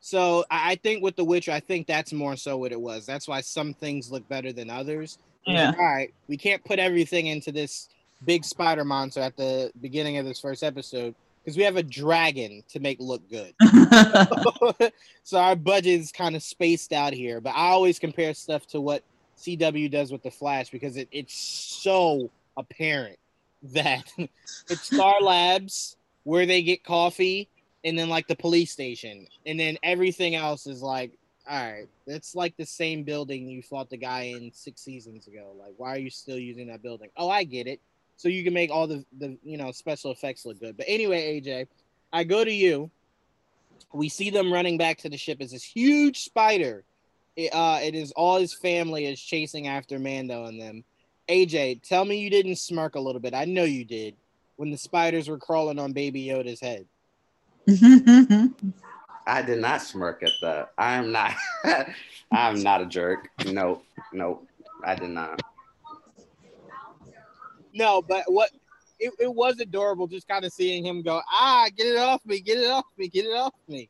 So I think with The Witcher, I think that's more so what it was. That's why some things look better than others. Yeah. All right, we can't put everything into this big spider monster at the beginning of this first episode because we have a dragon to make look good. so our budget is kind of spaced out here. But I always compare stuff to what CW does with the Flash because it, it's so apparent that it's Star Labs where they get coffee and then like the police station and then everything else is like all right it's like the same building you fought the guy in six seasons ago. Like why are you still using that building? Oh i get it. So you can make all the the you know special effects look good. But anyway aj i go to you. We see them running back to the ship. As this huge spider. It, uh, it is all his family is chasing after mando and them. Aj tell me you didn't smirk a little bit. I know you did when the spiders were crawling on baby yoda's head I did not smirk at that. I am not. I'm not a jerk. Nope. Nope. I did not. No, but what it, it was adorable just kind of seeing him go, ah, get it off me, get it off me, get it off me.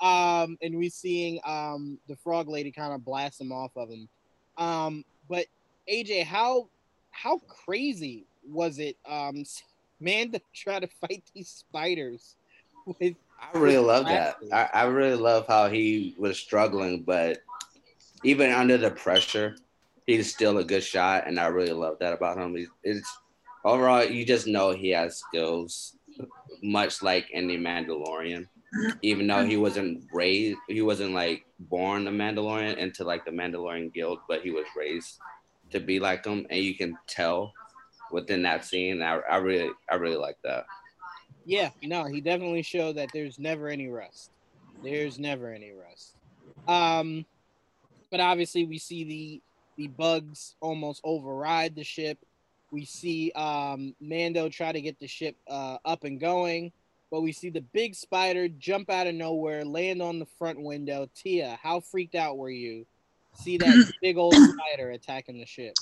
Um, and we seeing um the frog lady kind of blast him off of him. Um, but AJ, how how crazy was it, um, man, to try to fight these spiders with I really love that. I, I really love how he was struggling, but even under the pressure, he's still a good shot, and I really love that about him. He's, it's overall, you just know he has skills, much like any Mandalorian. Even though he wasn't raised, he wasn't like born a Mandalorian into like the Mandalorian Guild, but he was raised to be like him, and you can tell within that scene. I, I really, I really like that. Yeah, no, he definitely showed that there's never any rest. There's never any rest. Um, but obviously we see the the bugs almost override the ship. We see um, Mando try to get the ship uh, up and going, but we see the big spider jump out of nowhere, land on the front window. Tia, how freaked out were you? See that big old spider attacking the ship.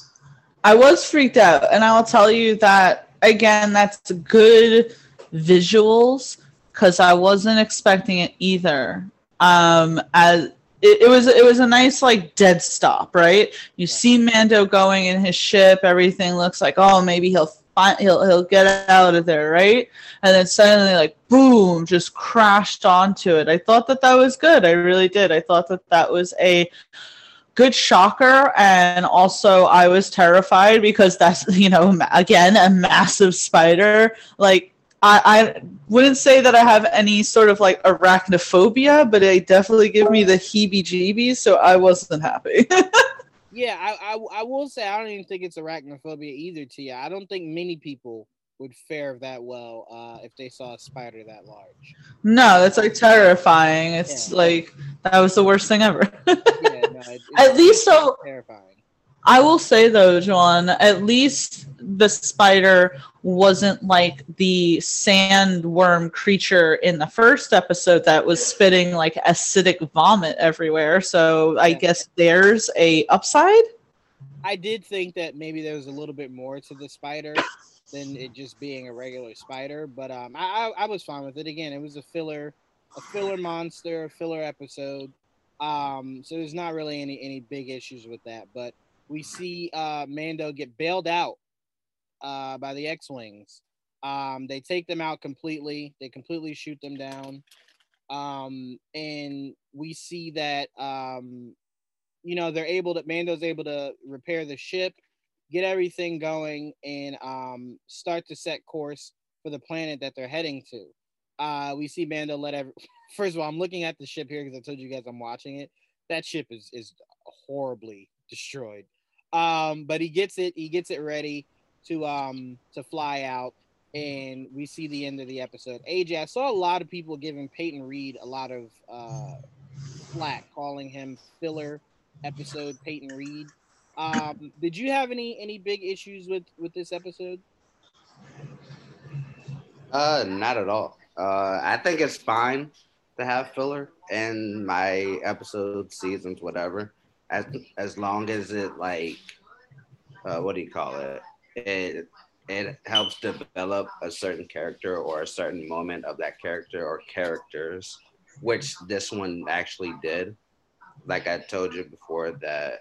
I was freaked out, and I will tell you that again. That's good visuals because I wasn't expecting it either. Um, as it, it was, it was a nice like dead stop, right? You see Mando going in his ship. Everything looks like oh maybe he'll find he'll he'll get out of there, right? And then suddenly like boom, just crashed onto it. I thought that that was good. I really did. I thought that that was a good shocker and also i was terrified because that's you know again a massive spider like I, I wouldn't say that i have any sort of like arachnophobia but it definitely give me the heebie jeebies so i wasn't happy Yeah, I, I I will say I don't even think it's arachnophobia either, Tia. I don't think many people would fare that well uh, if they saw a spider that large. no that's like terrifying it's Yeah. like that was the worst thing ever Yeah, no, it, At least so- terrifying. I will say though, John, at least the spider wasn't like the sandworm creature in the first episode that was spitting like acidic vomit everywhere. So I guess there's a upside. I did think that maybe there was a little bit more to the spider than it just being a regular spider, but um, I, I I was fine with it. Again, it was a filler, a filler monster, a filler episode. Um, so there's not really any any big issues with that. But we see uh, Mando get bailed out uh, by the X-wings. Um, they take them out completely. They completely shoot them down. Um, and we see that um, you know they're able to Mando's able to repair the ship, get everything going, and um, start to set course for the planet that they're heading to. Uh, we see Mando let every. First of all, I'm looking at the ship here because I told you guys I'm watching it. that ship is is horribly destroyed. Um, but he gets it, he gets it ready to um to fly out, and we see the end of the episode. AJ, I saw a lot of people giving Peyton Reed a lot of uh flack, calling him filler episode Peyton Reed. Um, did you have any any big issues with with this episode? Uh, not at all. Uh, I think it's fine to have filler in my episode seasons, whatever, as as long as it like, uh, what do you call it? It it helps develop a certain character or a certain moment of that character or characters, which this one actually did. Like I told you before, that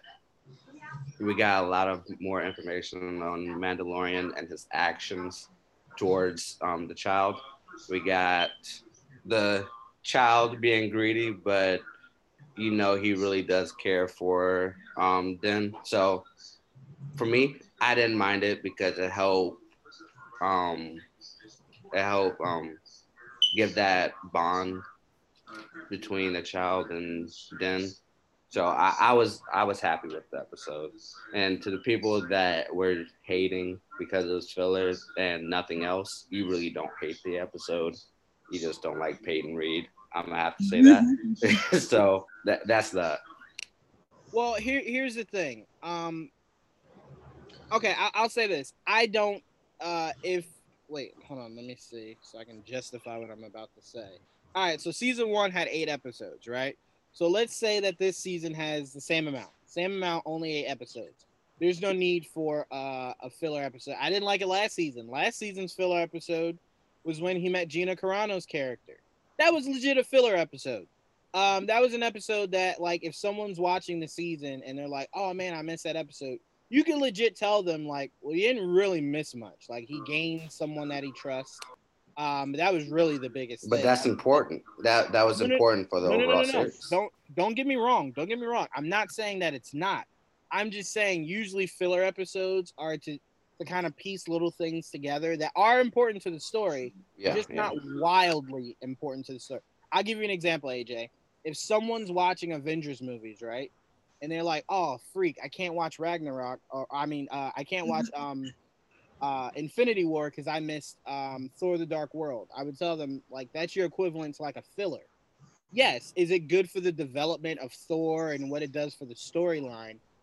we got a lot of more information on Mandalorian and his actions towards um, the child. We got the child being greedy, but you know he really does care for um, Din. So for me, I didn't mind it because it helped um, it helped um, give that bond between the child and Din. So I, I, was I was happy with the episode. And to the people that were hating because it was fillers and nothing else, you really don't hate the episode. You just don't like Peyton Reed. I'm gonna have to say that. so that that's that. Well, here here's the thing. Um, okay, I, I'll say this. I don't. Uh, if wait, hold on. Let me see so I can justify what I'm about to say. All right, so season one had eight episodes, right? So let's say that this season has the same amount, same amount, only eight episodes. There's no need for uh, a filler episode. I didn't like it last season. Last season's filler episode was when he met Gina Carano's character. That was legit a filler episode. Um, that was an episode that, like, if someone's watching the season and they're like, "Oh man, I missed that episode," you can legit tell them, like, "Well, you didn't really miss much. Like, he gained someone that he trusts." Um, that was really the biggest. But thing. that's important. That that was No, no, important for the no, no, overall no, no, no. series. Don't don't get me wrong. Don't get me wrong. I'm not saying that it's not. I'm just saying usually filler episodes are to to kind of piece little things together that are important to the story, yeah, just yeah. not wildly important to the story. I'll give you an example, AJ. If someone's watching Avengers movies, right, and they're like, "Oh, freak, I can't watch Ragnarok," or I mean, uh, I can't watch um, uh, Infinity War because I missed um, Thor: The Dark World. I would tell them like that's your equivalent to like a filler. Yes, is it good for the development of Thor and what it does for the storyline?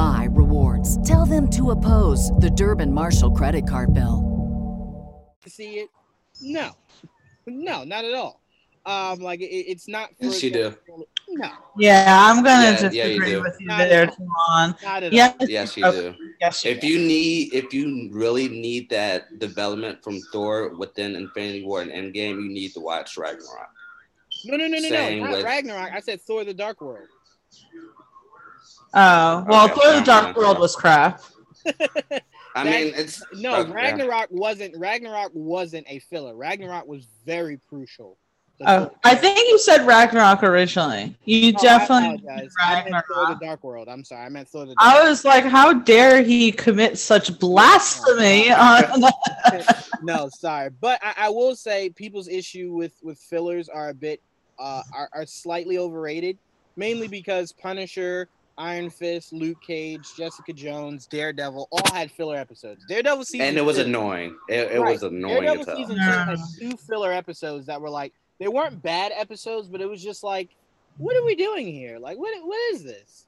my rewards. Tell them to oppose the Durbin Marshall credit card bill. see it? No, no, not at all. Um, like it, it's not. For Yes, you do. No, Yeah, I'm gonna Yeah, yeah, you do. with you Not at there, all. Timon. not at Yes, Yes, you okay, do. Yes, If you need, if you really need that development from Thor within Infinity War and Endgame, you need to watch Ragnarok. all. No, no, no, no, no. Not with- Ragnarok. I said Thor: The Dark World. Oh well, Okay, Thor: The Dark World was crap. I That- mean, it's No, okay, yeah. Ragnarok wasn't. Ragnarok wasn't a filler. Ragnarok was very crucial. Oh, I think you said Ragnarok originally. You No, I definitely apologize. meant I meant Thor: The Dark World. I'm sorry. I meant Thor: The Dark. I was like, how dare he commit such blasphemy on no, sorry, but I, I will say people's issue with with fillers are a bit uh are, are slightly overrated, mainly because Punisher, Iron Fist, Luke Cage, Jessica Jones, Daredevil all had filler episodes. Daredevil season and it was two, annoying. It, it Right. was annoying Daredevil as season two had two filler episodes that were like they weren't bad episodes, but it was just like, what are we doing here? Like, what what is this?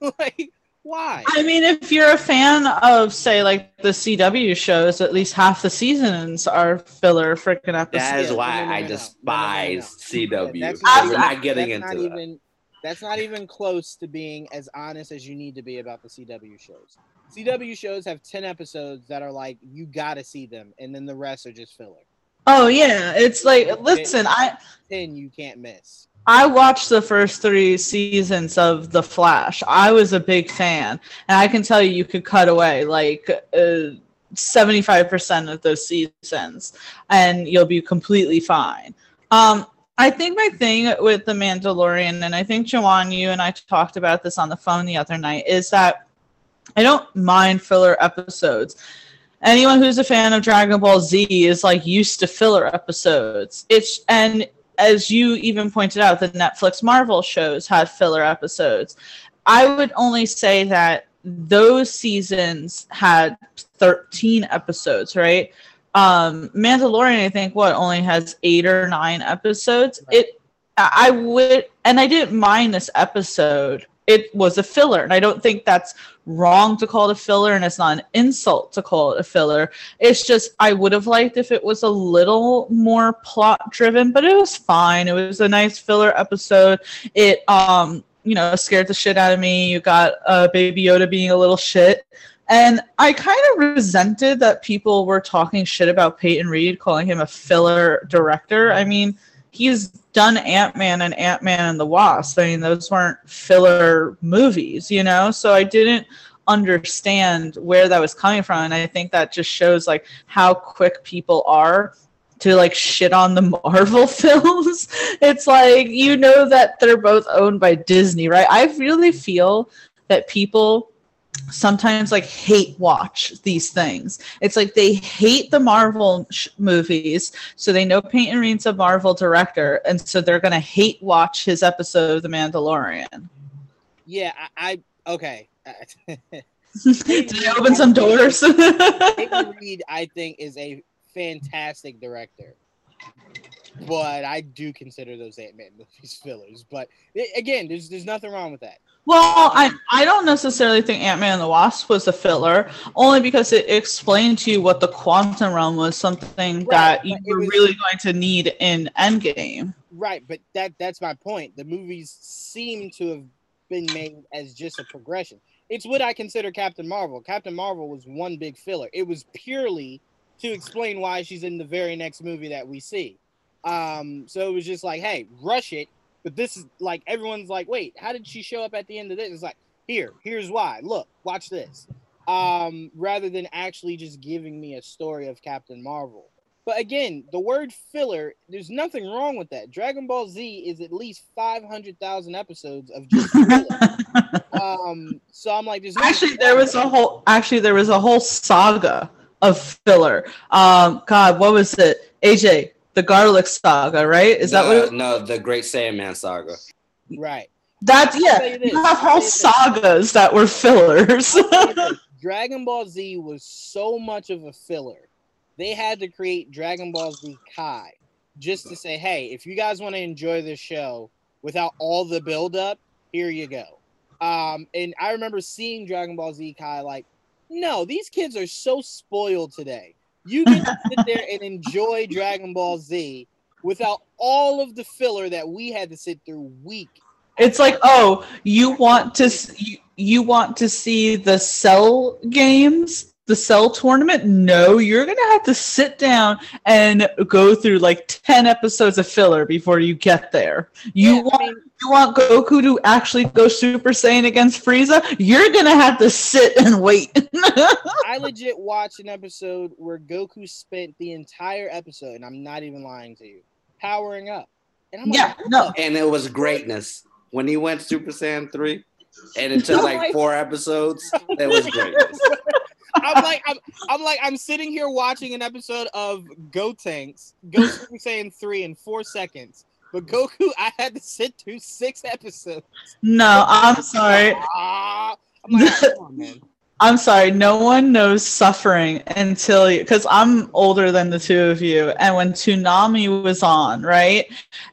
like, why? I mean, if you're a fan of, say, like the CW shows, at least half the seasons are filler freaking episodes. That is why no, no, no, I no, no. despise No, no, no, no. CW. That's not We're not getting that's into not that. even that's not even close to being as honest as you need to be about the CW shows. CW shows have 10 episodes that are like you got to see them and then the rest are just filler. Oh yeah, it's like listen, I 10 you can't miss. I watched the first three seasons of The Flash. I was a big fan, and I can tell you, you could cut away like uh, seventy-five percent of those seasons, and you'll be completely fine. Um, I think my thing with The Mandalorian, and I think Joanne, you and I talked about this on the phone the other night, is that I don't mind filler episodes. Anyone who's a fan of Dragon Ball Z is like used to filler episodes. It's and as you even pointed out, the Netflix Marvel shows had filler episodes. I would only say that those seasons had 13 episodes, right? Um, Mandalorian, I think, what only has eight or nine episodes. Right. It, I would, and I didn't mind this episode it was a filler. And I don't think that's wrong to call it a filler, and it's not an insult to call it a filler. It's just I would have liked if it was a little more plot driven, but it was fine. It was a nice filler episode. It um you know scared the shit out of me. You got uh, Baby Yoda being a little shit. And I kind of resented that people were talking shit about Peyton Reed, calling him a filler director. I mean, he's done Ant Man and Ant Man and the Wasp. I mean, those weren't filler movies, you know? So I didn't understand where that was coming from. And I think that just shows like how quick people are to like shit on the Marvel films. it's like you know that they're both owned by Disney, right? I really feel that people sometimes like hate watch these things. It's like they hate the Marvel sh- movies, so they know Peyton Reed's a Marvel director, and so they're gonna hate watch his episode of The Mandalorian. Yeah, I, I okay. Did I open some doors? Peyton Reed, I think, is a fantastic director. But I do consider those Ant Man movies fillers. But again, there's there's nothing wrong with that. Well, I, I don't necessarily think Ant Man and the Wasp was a filler, only because it explained to you what the quantum realm was something right, that you were was, really going to need in Endgame. Right, but that that's my point. The movies seem to have been made as just a progression. It's what I consider Captain Marvel. Captain Marvel was one big filler. It was purely to explain why she's in the very next movie that we see. Um, so it was just like, hey, rush it but this is like everyone's like, wait, how did she show up at the end of this? It's like, here, here's why. Look, watch this. Um, rather than actually just giving me a story of Captain Marvel. But again, the word filler, there's nothing wrong with that. Dragon Ball Z is at least 500,000 episodes of just filler. um, so I'm like, there's actually there was a whole actually there was a whole saga of filler. Um, God, what was it? AJ, the Garlic Saga, right? Is that what? It no, the Great Saiyaman Saga. Right. That's yeah. You, you have whole sagas that were fillers. Dragon Ball Z was so much of a filler. They had to create Dragon Ball Z Kai just to say, hey, if you guys want to enjoy this show without all the buildup, here you go. Um, and I remember seeing Dragon Ball Z Kai like, no, these kids are so spoiled today. You can sit there and enjoy Dragon Ball Z without all of the filler that we had to sit through week. It's like, oh, you want to you, you want to see the cell games, the cell tournament? No, you're gonna have to sit down and go through like ten episodes of filler before you get there. You yeah, want I mean, you want Goku to actually go Super Saiyan against Frieza, you're gonna have to sit and wait. I legit watched an episode where Goku spent the entire episode, and I'm not even lying to you, powering up. And I'm yeah, like, no, and it was greatness when he went Super Saiyan three, and it took like four episodes. That was greatness. I'm like, I'm, I'm like, I'm sitting here watching an episode of Gotenks, Go Super Saiyan three in four seconds but Goku, I had to sit through six episodes. No, I'm sorry. Ah, I'm like, on, man. I'm sorry, no one knows suffering until you, because I'm older than the two of you. And when Toonami was on, right?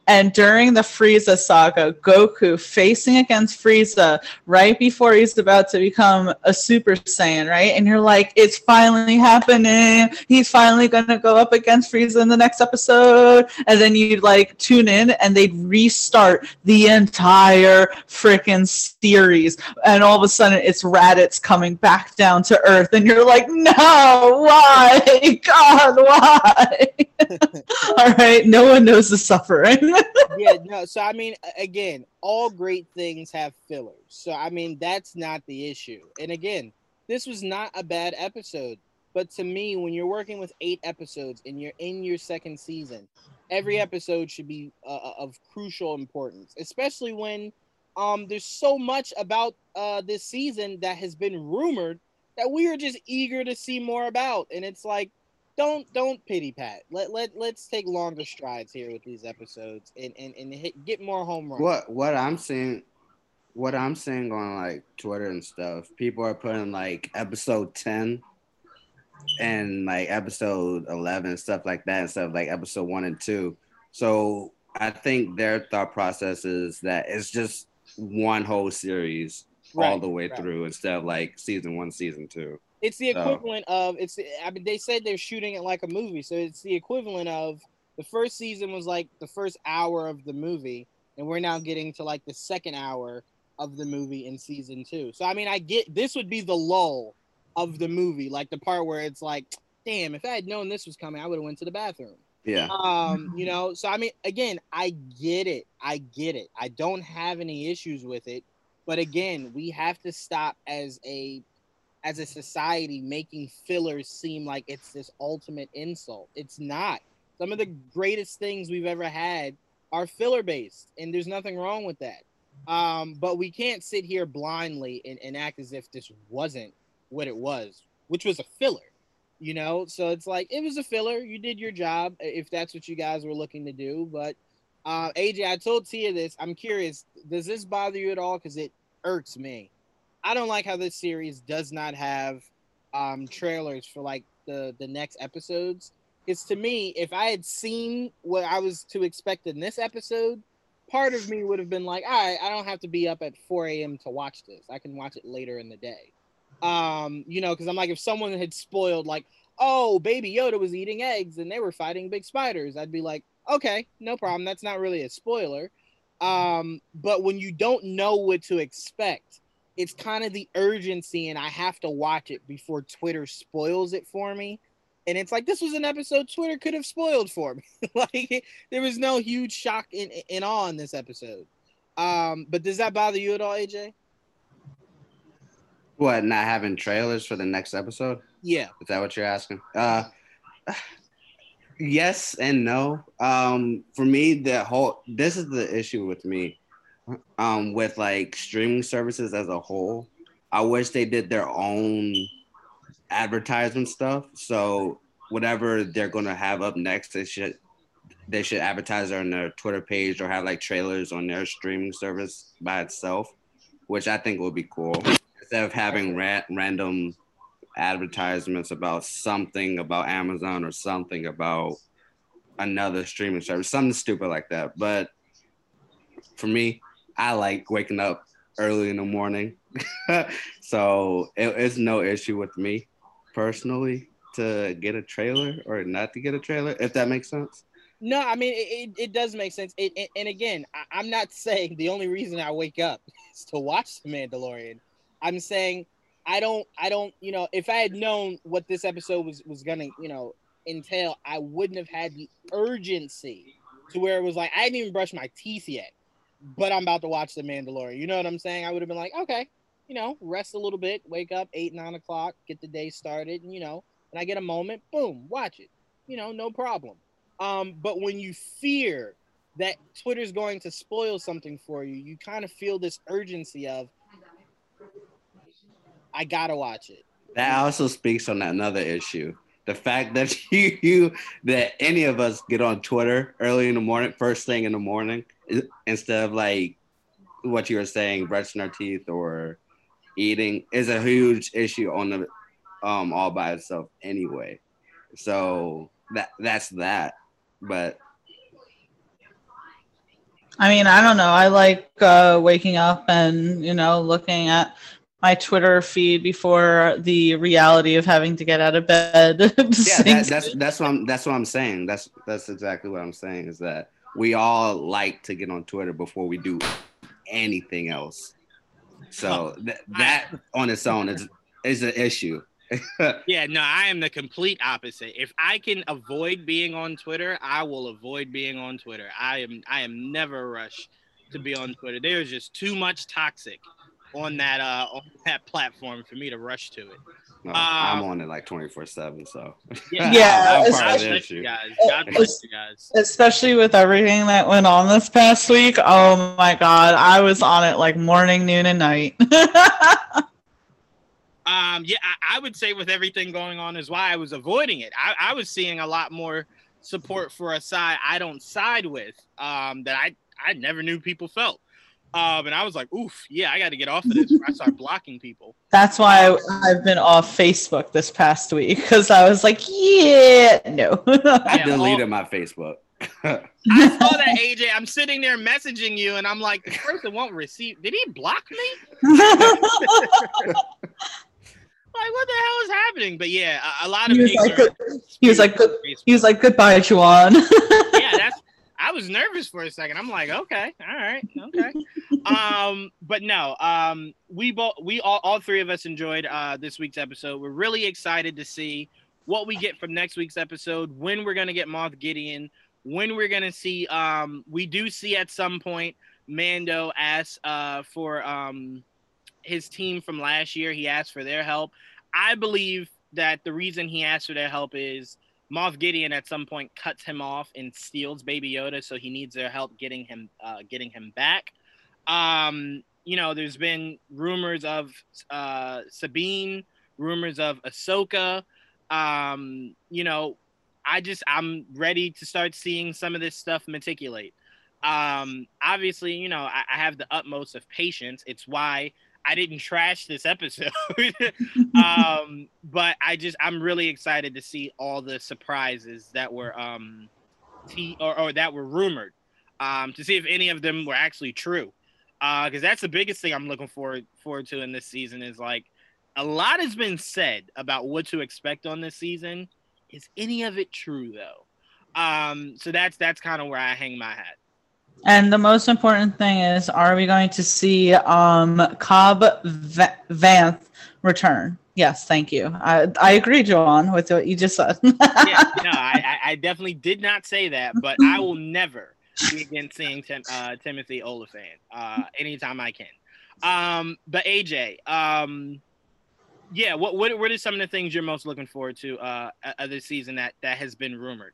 And during the Frieza saga, Goku facing against Frieza right before he's about to become a Super Saiyan, right? And you're like, it's finally happening. He's finally gonna go up against Frieza in the next episode. And then you'd like tune in and they'd restart the entire freaking series. And all of a sudden it's Raditz coming back back down to earth and you're like no why? God why? All right no one knows the suffering. Yeah no so i mean again all great things have fillers so i mean that's not the issue and again this was not a bad episode but to me when you're working with eight episodes and you're in your second season every episode should be uh, of crucial importance especially when um, there's so much about uh, this season that has been rumored that we are just eager to see more about, and it's like, don't don't pity pat. Let let let's take longer strides here with these episodes and and, and hit, get more home runs. What what I'm seeing, what I'm seeing on like Twitter and stuff, people are putting like episode ten and like episode 11 stuff like that instead of like episode one and two so i think their thought process is that it's just one whole series right, all the way right. through instead of like season one, season two. It's the equivalent so. of it's. I mean, they said they're shooting it like a movie, so it's the equivalent of the first season was like the first hour of the movie, and we're now getting to like the second hour of the movie in season two. So I mean, I get this would be the lull of the movie, like the part where it's like, damn, if I had known this was coming, I would have went to the bathroom. Yeah. Um, you know, so I mean, again, I get it. I get it. I don't have any issues with it. But again, we have to stop as a as a society making fillers seem like it's this ultimate insult. It's not. Some of the greatest things we've ever had are filler based, and there's nothing wrong with that. Um, but we can't sit here blindly and, and act as if this wasn't what it was, which was a filler you know? So it's like it was a filler. You did your job if that's what you guys were looking to do but uh aj i told tia this. I'm curious does this bother you at all? Because it irks me. I don't like how this series does not have um trailers for like the the next episodes. Because to me if i had seen what i was to expect in this episode part of me would have been like all right i don't have to be up at 4 a.m to watch this. I can watch it later in the day um, you know, because I'm like, if someone had spoiled, like, oh, Baby Yoda was eating eggs and they were fighting big spiders, I'd be like, okay, no problem. That's not really a spoiler. Um, but when you don't know what to expect, it's kind of the urgency, and I have to watch it before Twitter spoils it for me. And it's like this was an episode Twitter could have spoiled for me. like there was no huge shock in in awe in this episode. Um, but does that bother you at all, AJ? What, not having trailers for the next episode? Yeah. Is that what you're asking? Uh yes and no. Um for me the whole this is the issue with me. Um with like streaming services as a whole. I wish they did their own advertisement stuff. So whatever they're gonna have up next, they should they should advertise on their Twitter page or have like trailers on their streaming service by itself, which I think would be cool instead of having ra- random advertisements about something about Amazon or something about another streaming service, something stupid like that. But for me, I like waking up early in the morning. so it, it's no issue with me personally to get a trailer or not to get a trailer, if that makes sense. No, I mean, it, it, it does make sense. It, it, and again, I, I'm not saying the only reason I wake up is to watch The Mandalorian. I'm saying I don't I don't you know if I had known what this episode was was gonna you know entail, I wouldn't have had the urgency to where it was like I hadn't even brushed my teeth yet, but I'm about to watch The Mandalorian. You know what I'm saying? I would have been like, okay, you know, rest a little bit, wake up eight nine o'clock, get the day started, and you know, when I get a moment, boom, watch it. You know, no problem. Um, but when you fear that Twitter's going to spoil something for you, you kind of feel this urgency of I gotta watch it. That also speaks on another issue. The fact that you, you that any of us get on Twitter early in the morning, first thing in the morning, instead of like what you were saying, brushing our teeth or eating, is a huge issue on the um all by itself anyway. So that that's that. But I mean, I don't know. I like uh, waking up and you know looking at my Twitter feed before the reality of having to get out of bed. yeah, that, that's that's what I'm that's what I'm saying. That's that's exactly what I'm saying is that we all like to get on Twitter before we do anything else. So th- that on its own is is an issue. yeah, no, I am the complete opposite. If I can avoid being on Twitter, I will avoid being on Twitter. I am I am never rushed to be on Twitter. There is just too much toxic on that uh on that platform for me to rush to it. No, I'm Um, on it like 24 seven. So Yeah, Yeah, I'm it's- part of the God bless issue. you guys. God bless you guys. Especially with everything that went on this past week. Oh my god, I was on it like morning, noon, and night. Um, yeah, I, I would say with everything going on is why I was avoiding it. I, I was seeing a lot more support for a side I don't side with. Um, that I I never knew people felt. Um, and I was like, oof, yeah, I got to get off of this. I start blocking people. That's why I, I've been off Facebook this past week because I was like, yeah, no. I deleted my Facebook. I saw that AJ. I'm sitting there messaging you, and I'm like, the person won't receive. Did he block me? Like, what the hell is happening? But yeah, a, a lot of he was like, good- he was like, good, he was like, goodbye, Juwan. yeah, that's. I was nervous for a second. I'm like, okay, all right, okay. Um, but no, um, we both, we all, all three of us enjoyed uh this week's episode. We're really excited to see what we get from next week's episode. When we're gonna get Moff Gideon. When we're gonna see. Um, we do see at some point Mando ask uh for um his team from last year. He asked for their help. I believe that the reason he asked for their help is Moff Gideon at some point cuts him off and steals Baby Yoda, so he needs their help getting him uh, getting him back. Um, you know, there's been rumors of uh, Sabine, rumors of Ahsoka. Um, you know, I just I'm ready to start seeing some of this stuff meticulate. Um, obviously, you know, I, I have the utmost of patience. It's why I didn't trash this episode. um, but I just I'm really excited to see all the surprises that were um t- or, or that were rumored. Um, to see if any of them were actually true. Uh, because that's the biggest thing I'm looking forward forward to in this season is like a lot has been said about what to expect on this season. Is any of it true though? Um, so that's that's kind of where I hang my hat. And the most important thing is, are we going to see um, Cobb Va- Vanth return? Yes, thank you. I, I agree, Joanne, with what you just said. yeah, no, I, I- definitely did not say that, but I will never be against seeing Tim, uh, Timothy Olyphant uh, anytime I can. Um, but AJ, um, yeah, what what what are some of the things you're most looking forward to uh, of this season that that has been rumored?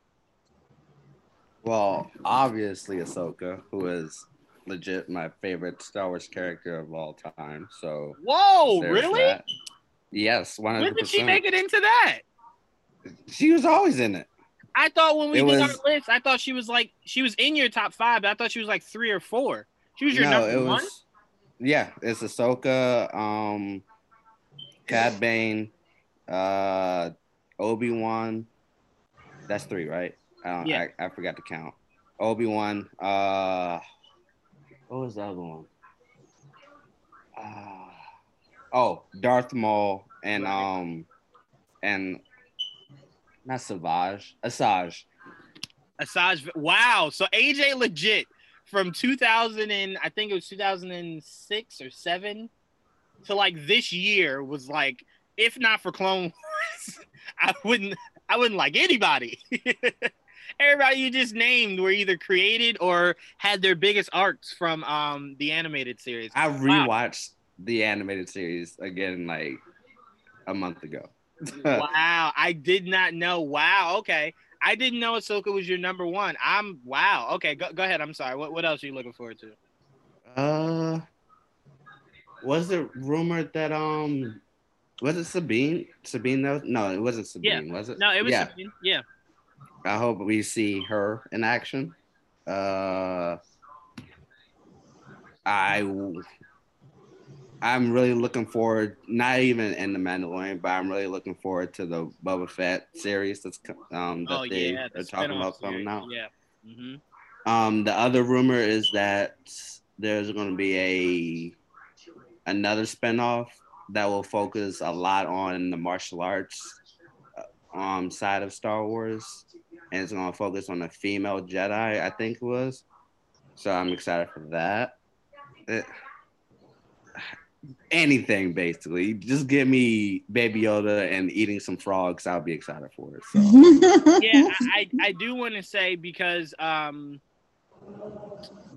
Well, obviously Ahsoka, who is legit my favorite Star Wars character of all time. So Whoa, really? that. Yes, one When did she make it into that? She was always in it. I thought when we It did was- our list, I thought she was like she was in your top five. But I thought she was like three or four. She was your no, number it one. Yeah, it's Ahsoka, um, Cad Bane, uh, Obi Wan. That's three, right? I, don't, Yeah. I I forgot to count. Obi Wan. Uh, what was the other one? Uh, oh, Darth Maul and Right. um, and not Savage, Asajj. Asajj. Wow. So AJ legit from 2000 and I think it was 2006 or seven to like this year was like, if not for Clone Wars, I wouldn't. I wouldn't like anybody. Everybody you just named were either created or had their biggest arcs from um the animated series. I Wow. rewatched the animated series again like a month ago. wow, I did not know. Wow, okay. I didn't know Ahsoka was your number one. I'm wow. Okay, go, go ahead. I'm sorry. What what else are you looking forward to? Uh, was it rumored that um, was it Sabine? Sabine? That was, no, it wasn't Sabine. Was it? No, it was Yeah, Sabine. yeah. I hope we see her in action. Uh, I, I'm really looking forward. Not even in the Mandalorian, but I'm really looking forward to the Boba Fett series that's um that Oh they yeah, the are talking about coming series. out. Yeah. hmm Um, the other rumor is that there's going to be a another spinoff that will focus a lot on the martial arts uh, um side of Star Wars, and it's going to focus on a female Jedi, I think it was. So I'm excited for that. It- anything basically. Just give me Baby Yoda and eating some frogs. I'll be excited for it. So yeah, I, I do want to say because um,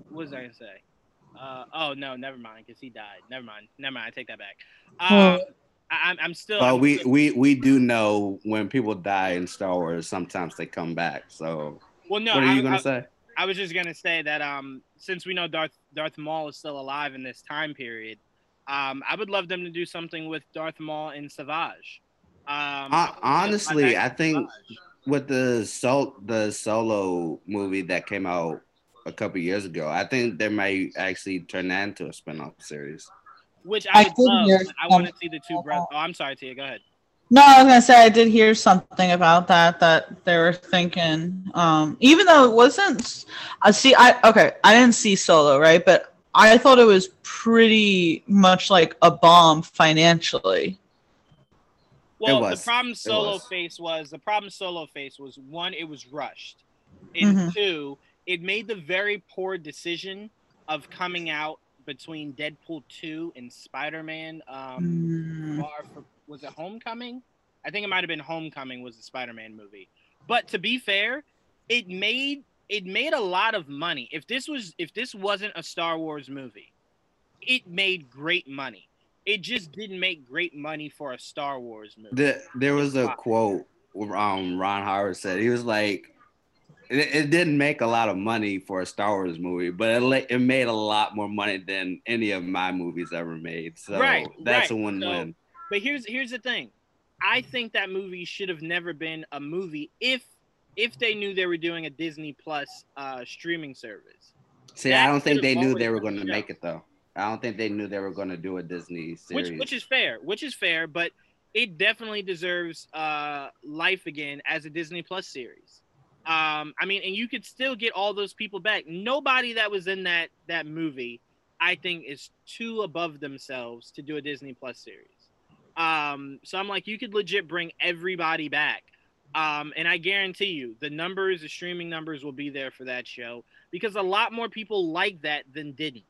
what was I gonna say? Uh, oh no, never mind, because he died. Never mind, never mind. I take that back. Um, I, I'm still. But I'm we still- we we do know when people die in Star Wars, sometimes they come back. So well, no. what are I, you gonna I, say? I was just gonna say that um, since we know Darth Darth Maul is still alive in this time period, um, I would love them to do something with Darth Maul and Savage. Um, Hon- honestly, I think Savage. with the sol the solo movie that came out a couple years ago, I think they might actually turn that into a spin-off series. Which I I would did love. hear I want to see the two brothers. Oh, I'm sorry, Tia. Go ahead. No, I was gonna say I did hear something about that that they were thinking. Um, even though it wasn't, I see. I okay. I didn't see Solo, right? But I thought it was pretty much like a bomb financially. Well, was. the problem Solo was. face was the problem Solo face was one, it was rushed, and Mhm. two, it made the very poor decision of coming out between Deadpool two and Spider Man. Um, Mm, Far was it Homecoming? I think it might have been Homecoming was the Spider Man movie. But to be fair, it made it made a lot of money. If this was if this wasn't a Star Wars movie, it made great money. It just didn't make great money for a Star Wars movie. The, there was a quote um Ron Howard said he was like it, it didn't make a lot of money for a Star Wars movie, but it, la- it made a lot more money than any of my movies ever made. So Right, that's right. a win-win. But here's here's the thing. I think that movie should have never been a movie if if they knew they were doing a Disney Plus uh, streaming service. See, that I don't think they knew they were going to make it though. I don't think they knew they were going to do a Disney series. which which is fair, which is fair, but it definitely deserves uh, life again as a Disney Plus series. Um, I mean, and you could still get all those people back. Nobody that was in that that movie, I think, is too above themselves to do a Disney Plus series. Um, so I'm like, you could legit bring everybody back. Um, and I guarantee you, the numbers, the streaming numbers will be there for that show because a lot more people like that than didn't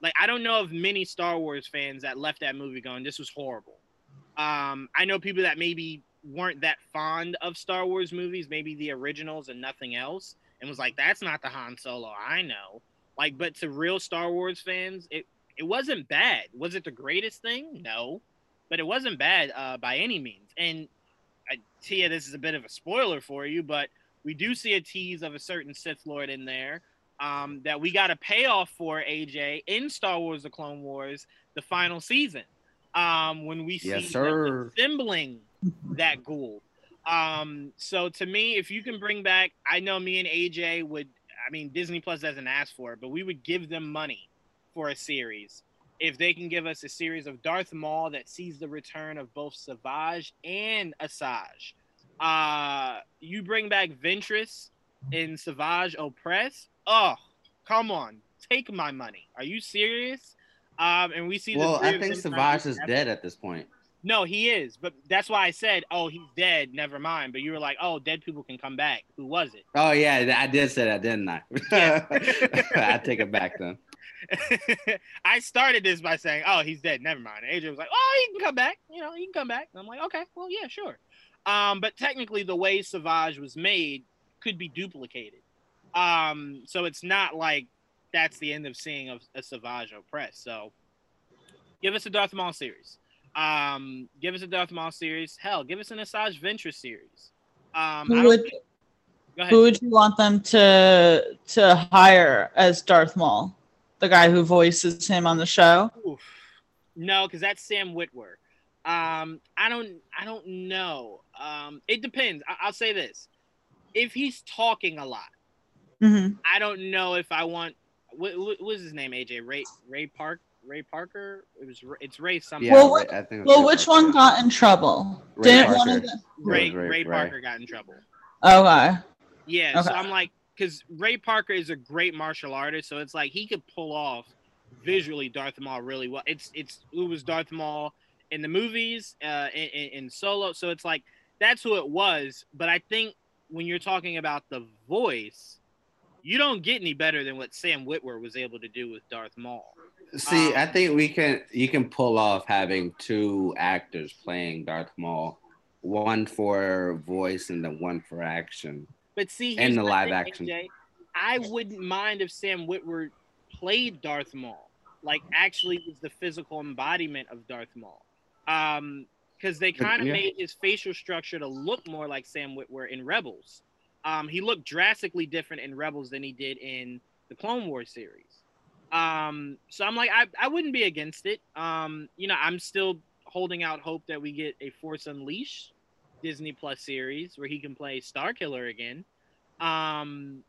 like I don't know of many Star Wars fans that left that movie going, this was horrible. Um, I know people that maybe weren't that fond of Star Wars movies, maybe the originals and nothing else, and was like, that's not the Han Solo I know. Like, but to real Star Wars fans, it it wasn't bad. Was it the greatest thing? No, but it wasn't bad uh, by any means. And I, Tia, this is a bit of a spoiler for you, but we do see a tease of a certain Sith Lord in there um, that we got a payoff for AJ in Star Wars: The Clone Wars, the final season, um, when we see Yes, sir. assembling that ghoul. Um, so to me, if you can bring back, I know me and AJ would. I mean, Disney Plus doesn't ask for it, but we would give them money for a series if they can give us a series of Darth Maul that sees the return of both Savage and Asajj. Uh, you bring back Ventress in Savage Opress. Oh, come on, take my money. Are you serious? Um, and we see. well, I think Savage is dead at this point. No, he is, but that's why I said, "Oh, he's dead." Never mind. But you were like, "Oh, dead people can come back." Who was it? Oh yeah, I did say that, didn't I? Yeah. I take it back then. I started this by saying, "Oh, he's dead." Never mind. Adrian was like, "Oh, he can come back. You know, he can come back." And I'm like, "Okay, well, yeah, sure." Um, but technically, the way Savage was made could be duplicated. Um, so it's not like that's the end of seeing a, a Savage Opress. So give us a Darth Maul series. Um, give us a Darth Maul series. Hell, give us an Asajj Ventress series. Um, Who would who would you want them to to hire as Darth Maul? The guy who voices him on the show. Oof. No, because that's Sam Witwer. Um, I don't, I don't know. Um, it depends. I- I'll say this: if he's talking a lot, hmm I don't know if I want. What, what was his name? AJ Ray Ray Park Ray Parker. It was. Ray- It's Ray something. Yeah, Well, what- I think it was Well, Ray which Parker. one got in trouble? Ray Didn't one Parker. of the Ray It Ray- Ray Ray. Parker got in trouble. Okay. Yeah, so I'm like, because Ray Parker is a great martial artist, so it's like he could pull off visually Darth Maul really well. It's it's who was Darth Maul in the movies, uh, in, in, in Solo, so it's like that's who it was. But I think when you're talking about the voice, you don't get any better than what Sam Witwer was able to do with Darth Maul. See, Um, I think we can you can pull off having two actors playing Darth Maul, one for voice and then one for action. But see, in the live thing, action. AJ. I wouldn't mind if Sam Witwer played Darth Maul, like actually was the physical embodiment of Darth Maul. Um, because they kind of yeah. made his facial structure to look more like Sam Witwer in Rebels. Um, he looked drastically different in Rebels than he did in the Clone Wars series. Um, so I'm like, I, I wouldn't be against it. Um, you know, I'm still holding out hope that we get a Force Unleashed Disney Plus series where he can play Starkiller again. Um,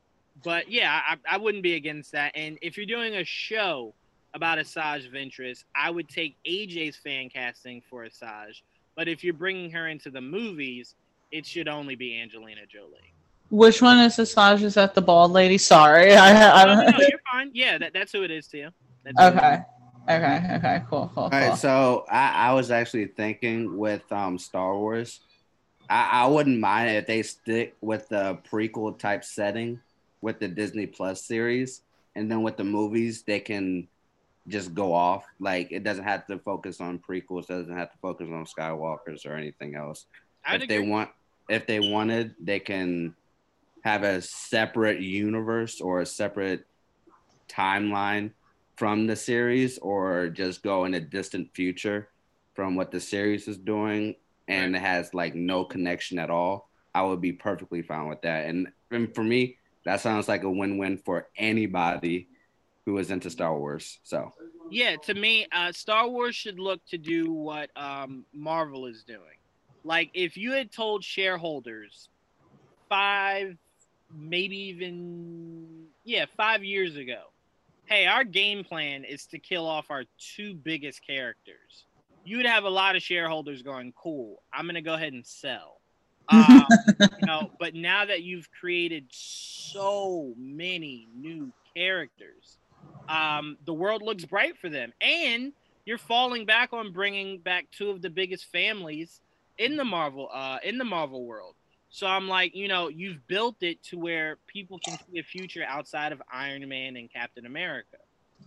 but yeah, I, I wouldn't be against that. And if you're doing a show about Asajj Ventress, I would take AJ's fan casting for Asajj. But if you're bringing her into the movies, it should only be Angelina Jolie. Which one is Asajj? Is that the bald lady? Sorry, I, I No, no, don't. no, you're fine. Yeah, that, that's who it is, Tia. That's who it is. okay, okay, okay, cool, cool, All cool. right, so I, I was actually thinking with um Star Wars, I, I wouldn't mind if they stick with the prequel type setting with the Disney Plus series, and then with the movies they can just go off. Like it doesn't have to focus on prequels, it doesn't have to focus on Skywalkers or anything else. I'd if they want, if they wanted, they can have a separate universe or a separate timeline from the series or just go in a distant future from what the series is doing and it has like no connection at all i would be perfectly fine with that. And, and for me that sounds like a win-win for anybody who is into star wars so. Yeah, to me, uh, Star Wars should look to do what um, Marvel is doing. Like, if you had told shareholders five, maybe even, yeah, five years ago, hey, our game plan is to kill off our two biggest characters, you would have a lot of shareholders going, cool, I'm going to go ahead and sell. Um, you know, but now that you've created so many new characters, um, the world looks bright for them, and you're falling back on bringing back two of the biggest families in the Marvel uh, in the Marvel world. So I'm like, you know, you've built it to where people can see a future outside of Iron Man and Captain America.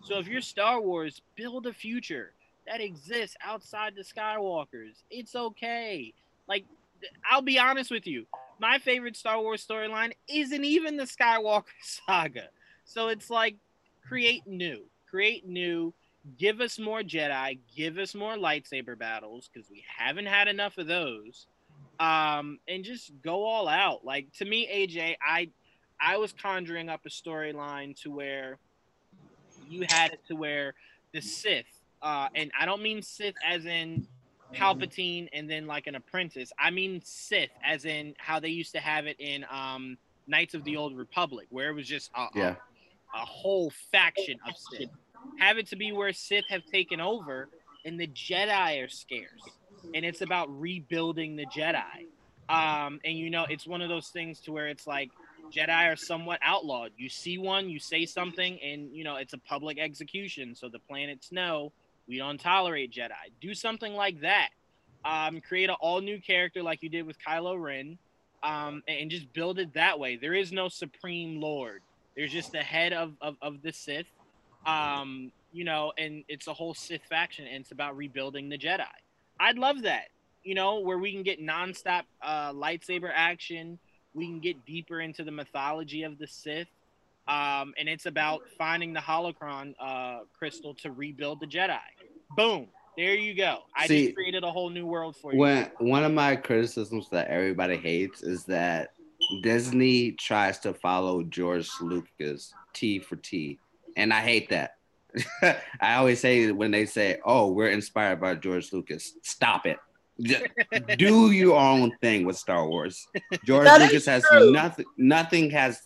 So if you're Star Wars, build a future that exists outside the Skywalkers. It's okay. Like, I'll be honest with you, my favorite Star Wars storyline isn't even the Skywalker saga. So it's like, create new, create new. Give us more Jedi. Give us more lightsaber battles because we haven't had enough of those. Um, and just go all out. Like to me, AJ, I I was conjuring up a storyline to where you had it to where the Sith, uh, and I don't mean Sith as in Palpatine and then like an apprentice. I mean Sith as in how they used to have it in um, Knights of the Old Republic, where it was just a, a- a whole faction of Sith. Have it to be where Sith have taken over and the Jedi are scarce. And it's about rebuilding the Jedi. Um, and you know, it's one of those things to where it's like Jedi are somewhat outlawed. You see one, you say something, and you know, it's a public execution. So the planets know we don't tolerate Jedi. Do something like that. Um, create an all new character like you did with Kylo Ren. Um, and and just build it that way. There is no supreme lord. There's just the head of, of, of the Sith, um, you know, and it's a whole Sith faction, and it's about rebuilding the Jedi. I'd love that, you know, where we can get nonstop uh, lightsaber action. We can get deeper into the mythology of the Sith, um, and it's about finding the holocron uh, crystal to rebuild the Jedi. Boom, there you go. I See, just created a whole new world for you. when one of my criticisms that everybody hates is that Disney tries to follow George Lucas T for T, and I hate that. I always say when they say, "Oh, we're inspired by George Lucas," stop it. Just do your own thing with Star Wars. George That is Lucas has true. nothing. Nothing has.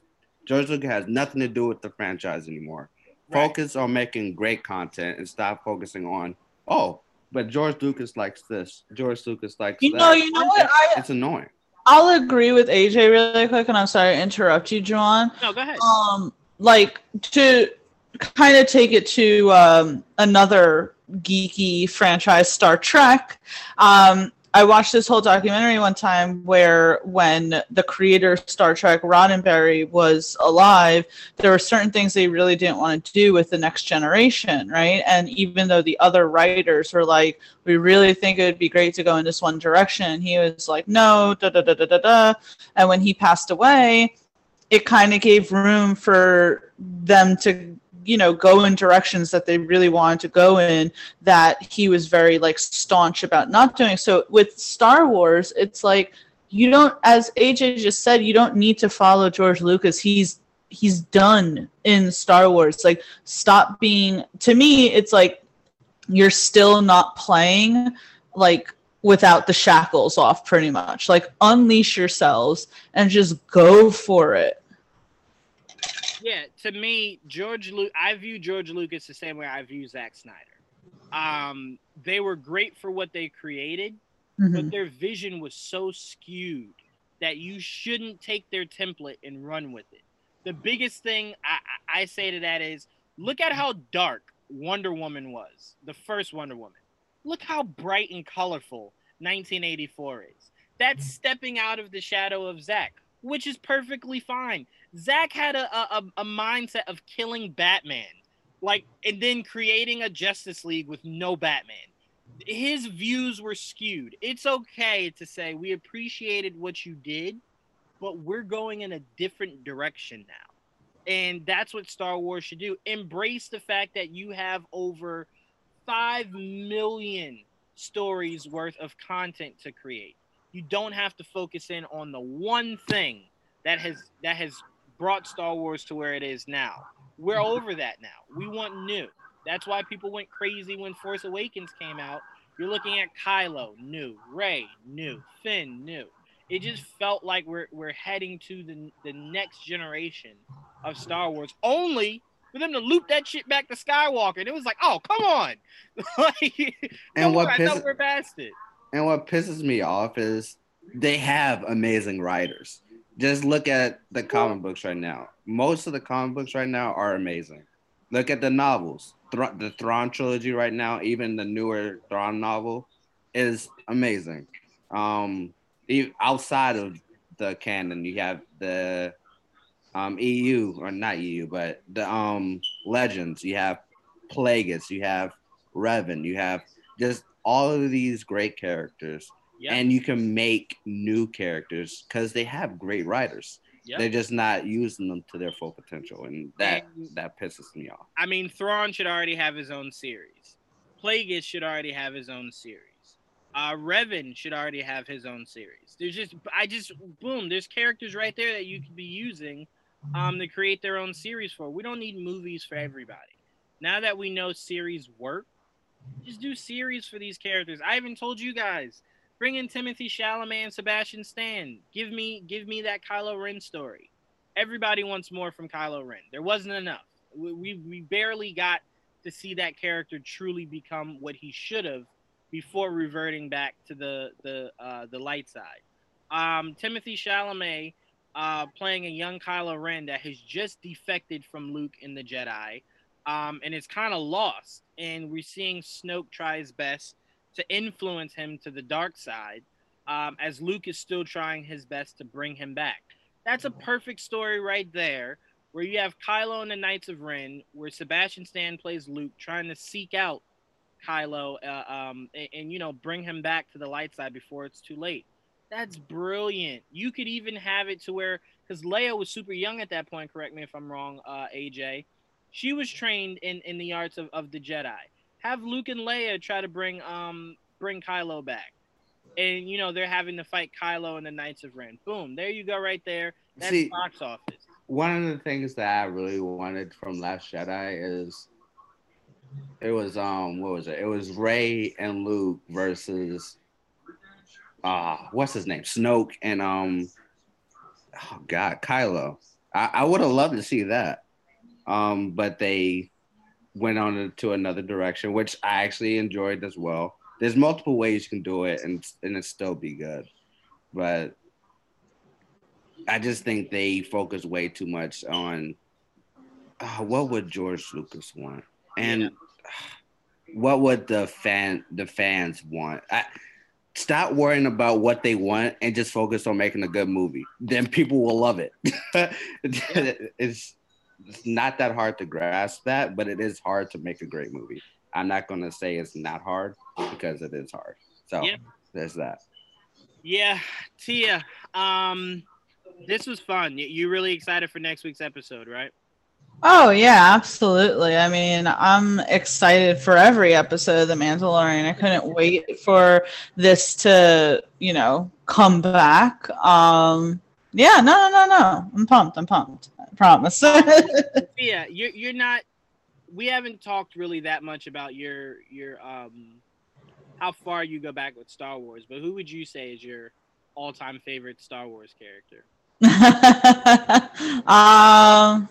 George Lucas has nothing to do with the franchise anymore. Right. Focus on making great content and stop focusing on. Oh, but George Lucas likes this. George Lucas likes You that. know, you know what? I It's annoying. I'll agree with AJ really quick, and I'm sorry to interrupt you, John. No, go ahead. Um, like to kind of take it to um, another geeky franchise, Star Trek. Um, I watched this whole documentary one time where when the creator Star Trek Roddenberry was alive, there were certain things they really didn't want to do with the next generation, right? And even though the other writers were like, we really think it would be great to go in this one direction, he was like, no, da da da da da da. And when he passed away, it kind of gave room for them to you know go in directions that they really wanted to go in that he was very like staunch about not doing. So with star wars it's like you don't as aj just said you don't need to follow george lucas. He's he's done in star wars. Like stop being to me it's like you're still not playing like without the shackles off pretty much. Like unleash yourselves and just go for it yeah, to me, George Lu- I view George Lucas the same way I view Zack Snyder. Um, they were great for what they created, mm-hmm. but their vision was so skewed that you shouldn't take their template and run with it. The biggest thing I, I say to that is look at how dark Wonder Woman was, the first Wonder Woman. Look how bright and colorful 1984 is. That's stepping out of the shadow of Zack, which is perfectly fine. Zack had a, a, a mindset of killing Batman, like, and then creating a Justice League with no Batman. His views were skewed. It's okay to say we appreciated what you did, but we're going in a different direction now. And that's what Star Wars should do. Embrace the fact that you have over 5 million stories worth of content to create. You don't have to focus in on the one thing that has that has brought Star Wars to where it is now. We're mm-hmm. over that now. We want new. That's why people went crazy when Force Awakens came out. You're looking at Kylo, new, Rey, new, Finn, new. It just felt like we're we're heading to the the next generation of Star Wars. Only for them to loop that shit back to Skywalker, and it was like, oh, come on, like, and what pisses, we're past it. And what pisses me off is they have amazing writers just look at the comic books right now. Most of the comic books right now are amazing. Look at the novels. Th- the Thrawn trilogy right now, even the newer Thrawn novel, is amazing. Um, outside of the canon, you have the um, EU or not EU, but the um, Legends. You have Plagueis. You have Revan. You have just all of these great characters Yep. And you can make new characters because they have great writers. Yep. They're just not using them to their full potential, and that and, that pisses me off. I mean, Thrawn should already have his own series. Plagueis should already have his own series. Uh, Revan should already have his own series. There's just, I just, boom, there's characters right there that you could be using um, to create their own series for. We don't need movies for everybody. Now that we know series work, just do series for these characters. I even told you guys Bring in Timothée Chalamet and Sebastian Stan. Give me give me that Kylo Ren story. Everybody wants more from Kylo Ren. There wasn't enough. We, we, we barely got to see that character truly become what he should have before reverting back to the the uh, the light side. Um, Timothée Chalamet uh, playing a young Kylo Ren that has just defected from Luke in the Jedi, um, and is kind of lost. And we're seeing Snoke try his best to influence him to the dark side, um, as Luke is still trying his best to bring him back. That's a perfect story right there, where you have Kylo and the Knights of Ren, where Sebastian Stan plays Luke, trying to seek out Kylo uh, um, and, and, you know bring him back to the light side before it's too late. That's brilliant. You could even have it to where because Leia was super young at that point. Correct me if I'm wrong, uh, AJ. She was trained in in the arts of, of the Jedi have Luke and Leia try to bring um bring Kylo back. And you know, they're having to fight Kylo and the Knights of Ren. Boom, there you go right there. That's See, box office. One of the things that I really wanted from Last Jedi is it was um what was it? It was Rey and Luke versus uh what's his name? Snoke and um oh god, Kylo. I, I would have loved to see that. Um, but they went on to another direction, which I actually enjoyed as well. There's multiple ways you can do it and and it still be good, but I just think they focus way too much on uh, what would George Lucas want and what would the fan the fans want. I, stop worrying about what they want and just focus on making a good movie. Then people will love it. it's it's not that hard to grasp that, but it is hard to make a great movie. I'm not gonna say it's not hard because it is hard. So Yeah. there's that. Yeah, Tia. Um, this was fun. You- You really excited for next week's episode, right? Oh yeah, absolutely. I mean, I'm excited for every episode of The Mandalorian. I couldn't wait for this to, you know, come back. Um yeah, no, no, no, no. I'm pumped. I'm pumped. Promise. Yeah, you're you're not. We haven't talked really that much about your your um how far you go back with Star Wars, but who would you say is your all time favorite Star Wars character? um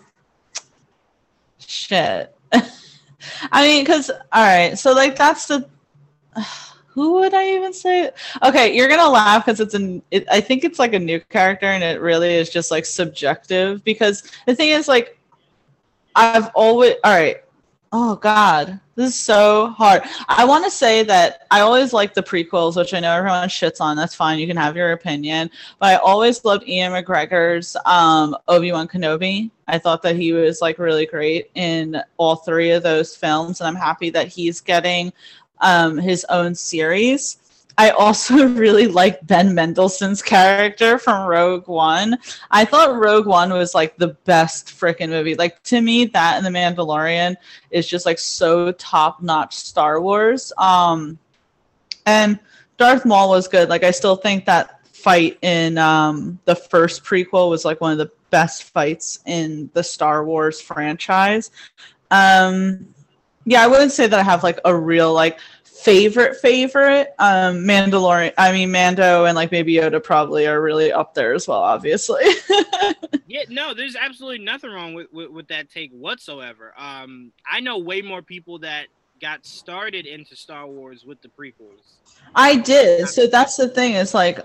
shit. I mean, because all right, so like that's the who would I even say? Okay, you're gonna laugh because it's an. It, I think it's like a new character, and it really is just like subjective. Because the thing is, like, I've always all right. Oh God, this is so hard. I want to say that I always like the prequels, which I know everyone shits on. That's fine. You can have your opinion. But I always loved Ewan McGregor's um, Obi Wan Kenobi. I thought that he was like really great in all three of those films, and I'm happy that he's getting um, his own series. I also really like Ben Mendelsohn's character from Rogue One. I thought Rogue One was like the best freaking movie. Like to me, that and The Mandalorian is just like so top notch Star Wars. Um, and Darth Maul was good. Like I still think that fight in um, the first prequel was like one of the best fights in the Star Wars franchise. Um, yeah, I wouldn't say that I have like a real like favorite favorite. Um, Mandalorian, I mean Mando and like maybe Yoda probably are really up there as well. Obviously. Yeah, no, there's absolutely nothing wrong with, with, with that take whatsoever. Um, I know way more people that got started into Star Wars with the prequels. I did. So that's the thing is like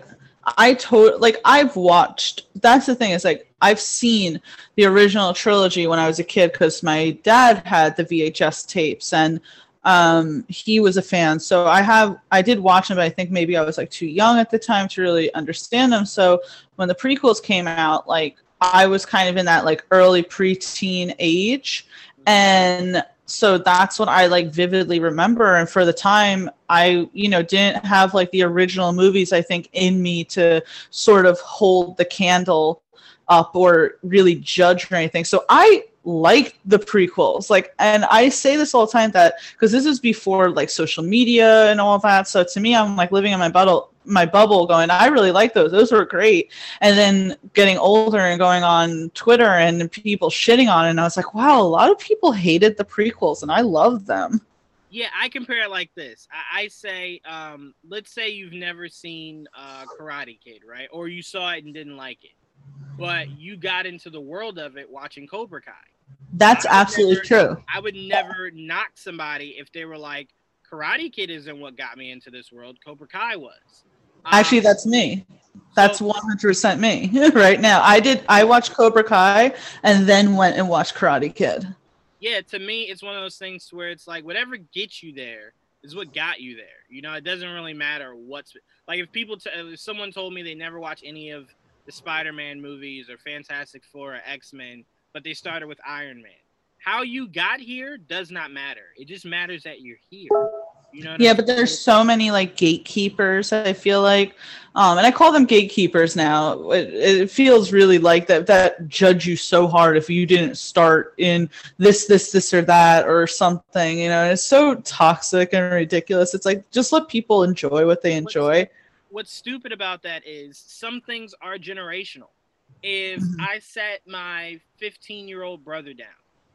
I told like I've watched that's the thing is like I've seen the original trilogy when I was a kid cuz my dad had the VHS tapes and um he was a fan. So I have I did watch them but I think maybe I was like too young at the time to really understand them. So when the prequels came out like I was kind of in that like early preteen age and so that's what I like vividly remember. And for the time, I, you know, didn't have like the original movies, I think, in me to sort of hold the candle up or really judge or anything. So I liked the prequels. Like, and I say this all the time that because this is before like social media and all that. So to me, I'm like living in my bubble, my bubble going, I really like those. Those were great. And then getting older and going on Twitter and people shitting on it. And I was like, wow, a lot of people hated the prequels and I loved them. Yeah, I compare it like this. I, I say, um, let's say you've never seen uh, Karate Kid, right? Or you saw it and didn't like it, but you got into the world of it watching Cobra Kai. That's absolutely never- true. I would never knock somebody if they were like, Karate Kid isn't what got me into this world. Cobra Kai was. Um, Actually, that's me. That's 100% me right now. I did, I watched Cobra Kai and then went and watched Karate Kid. yeah, to me, it's one of those things where it's like whatever gets you there is what got you there. You know, it doesn't really matter what's like if people, t- if someone told me they never watch any of the Spider-Man movies or Fantastic Four or X-Men, but they started with Iron Man. How you got here does not matter. It just matters that you're here. You know? Yeah, I'm but there's so many like gatekeepers. I feel like, um, and I call them gatekeepers now. It, it feels really like that that judge you so hard if you didn't start in this, this, this, or that, or something. You know, and it's so toxic and ridiculous. It's like just let people enjoy what they enjoy. what's stupid about that is some things are generational. If Mhm. I sat my 15 year old brother down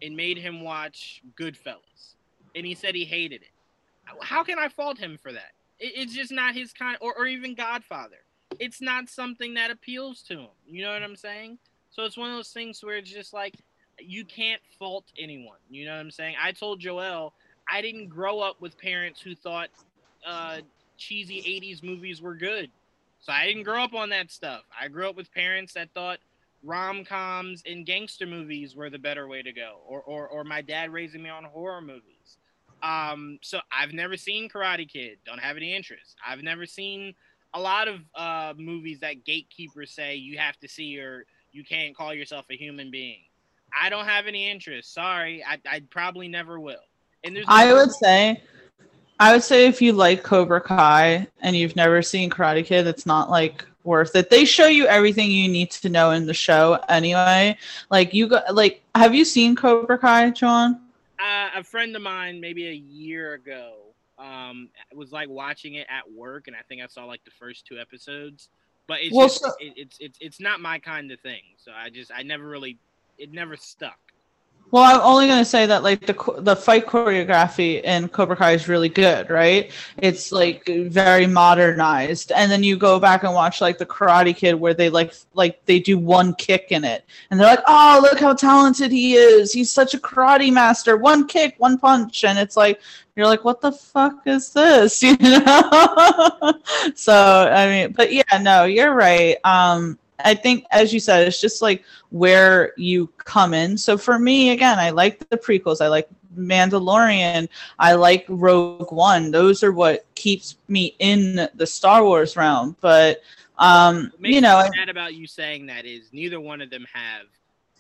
and made him watch Goodfellas and he said he hated it, how can I fault him for that? It, it's just not his kind, or, or even Godfather. It's not something that appeals to him. You know what I'm saying? So it's one of those things where it's just like you can't fault anyone. You know what I'm saying? I told Joel I didn't grow up with parents who thought uh, cheesy 80s movies were good. So I didn't grow up on that stuff. I grew up with parents that thought rom coms and gangster movies were the better way to go, or, or, or my dad raising me on horror movies. Um, so I've never seen Karate Kid. Don't have any interest. I've never seen a lot of uh, movies that gatekeepers say you have to see or you can't call yourself a human being. I don't have any interest. Sorry, I, I probably never will. And there's I would say, I would say if you like Cobra Kai and you've never seen Karate Kid, it's not like worth it. They show you everything you need to know in the show anyway. Like you got like, have you seen Cobra Kai, Jon? Uh, a friend of mine, maybe a year ago, um, was like watching it at work, and I think I saw like the first two episodes. But it's Well, just, so- it, it's it's it's not my kind of thing. So I just I never really it never stuck. Well, I'm only gonna say that like the the fight choreography in Cobra Kai is really good, right? It's like very modernized, and then you go back and watch like the Karate Kid, where they like like they do one kick in it, and they're like, "Oh, look how talented he is! He's such a karate master! One kick, one punch," and it's like you're like, "What the fuck is this?" You know? so I mean, but yeah, no, you're right. Um, I think, as you said, it's just like where you come in. So for me, again, I like the prequels. I like Mandalorian. I like Rogue One. Those are what keeps me in the Star Wars realm. But um, What makes you know, me sad about you saying that is neither one of them have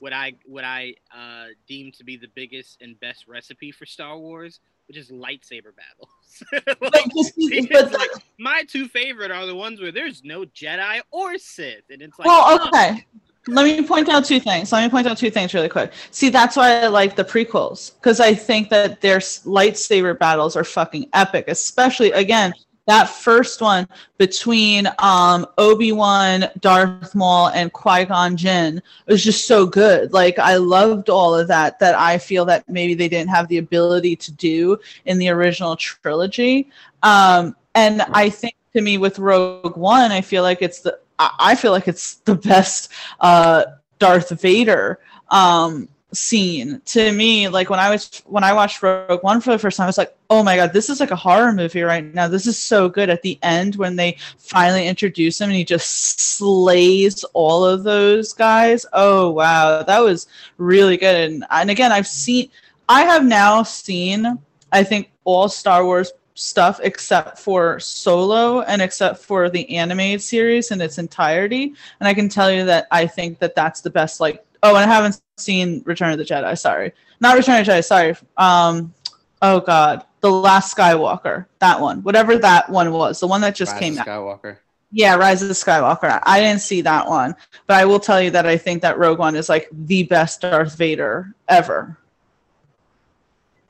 what I what I uh, deem to be the biggest and best recipe for Star Wars, which is lightsaber battles. like, but like, my two favorite are the ones where there's no Jedi or Sith, and it's like well, okay. Let me point out two things. Let me point out two things really quick. See, that's why I like the prequels because I think that their lightsaber battles are fucking epic, especially again that first one between um, Obi Wan, Darth Maul, and Qui Gon Jinn was just so good. Like I loved all of that. That I feel that maybe they didn't have the ability to do in the original trilogy. Um, and I think to me with Rogue One, I feel like it's the I feel like it's the best uh, Darth Vader um, scene to me. Like when I was when I watched Rogue One for the first time, I was like, "Oh my god, this is like a horror movie right now. This is so good." At the end, when they finally introduce him and he just slays all of those guys. Oh wow, that was really good. And and again, I've seen, I have now seen, I think all Star Wars stuff except for Solo and except for the animated series in its entirety. And I can tell you that I think that that's the best. Like, oh, and I haven't seen Return of the Jedi. Sorry, not Return of the Jedi. Sorry. Um, oh God, the Last Skywalker. That one, whatever that one was, the one that just Rise came of out. Skywalker. Yeah, Rise of the Skywalker. I didn't see that one, but I will tell you that I think that Rogue One is like the best Darth Vader ever,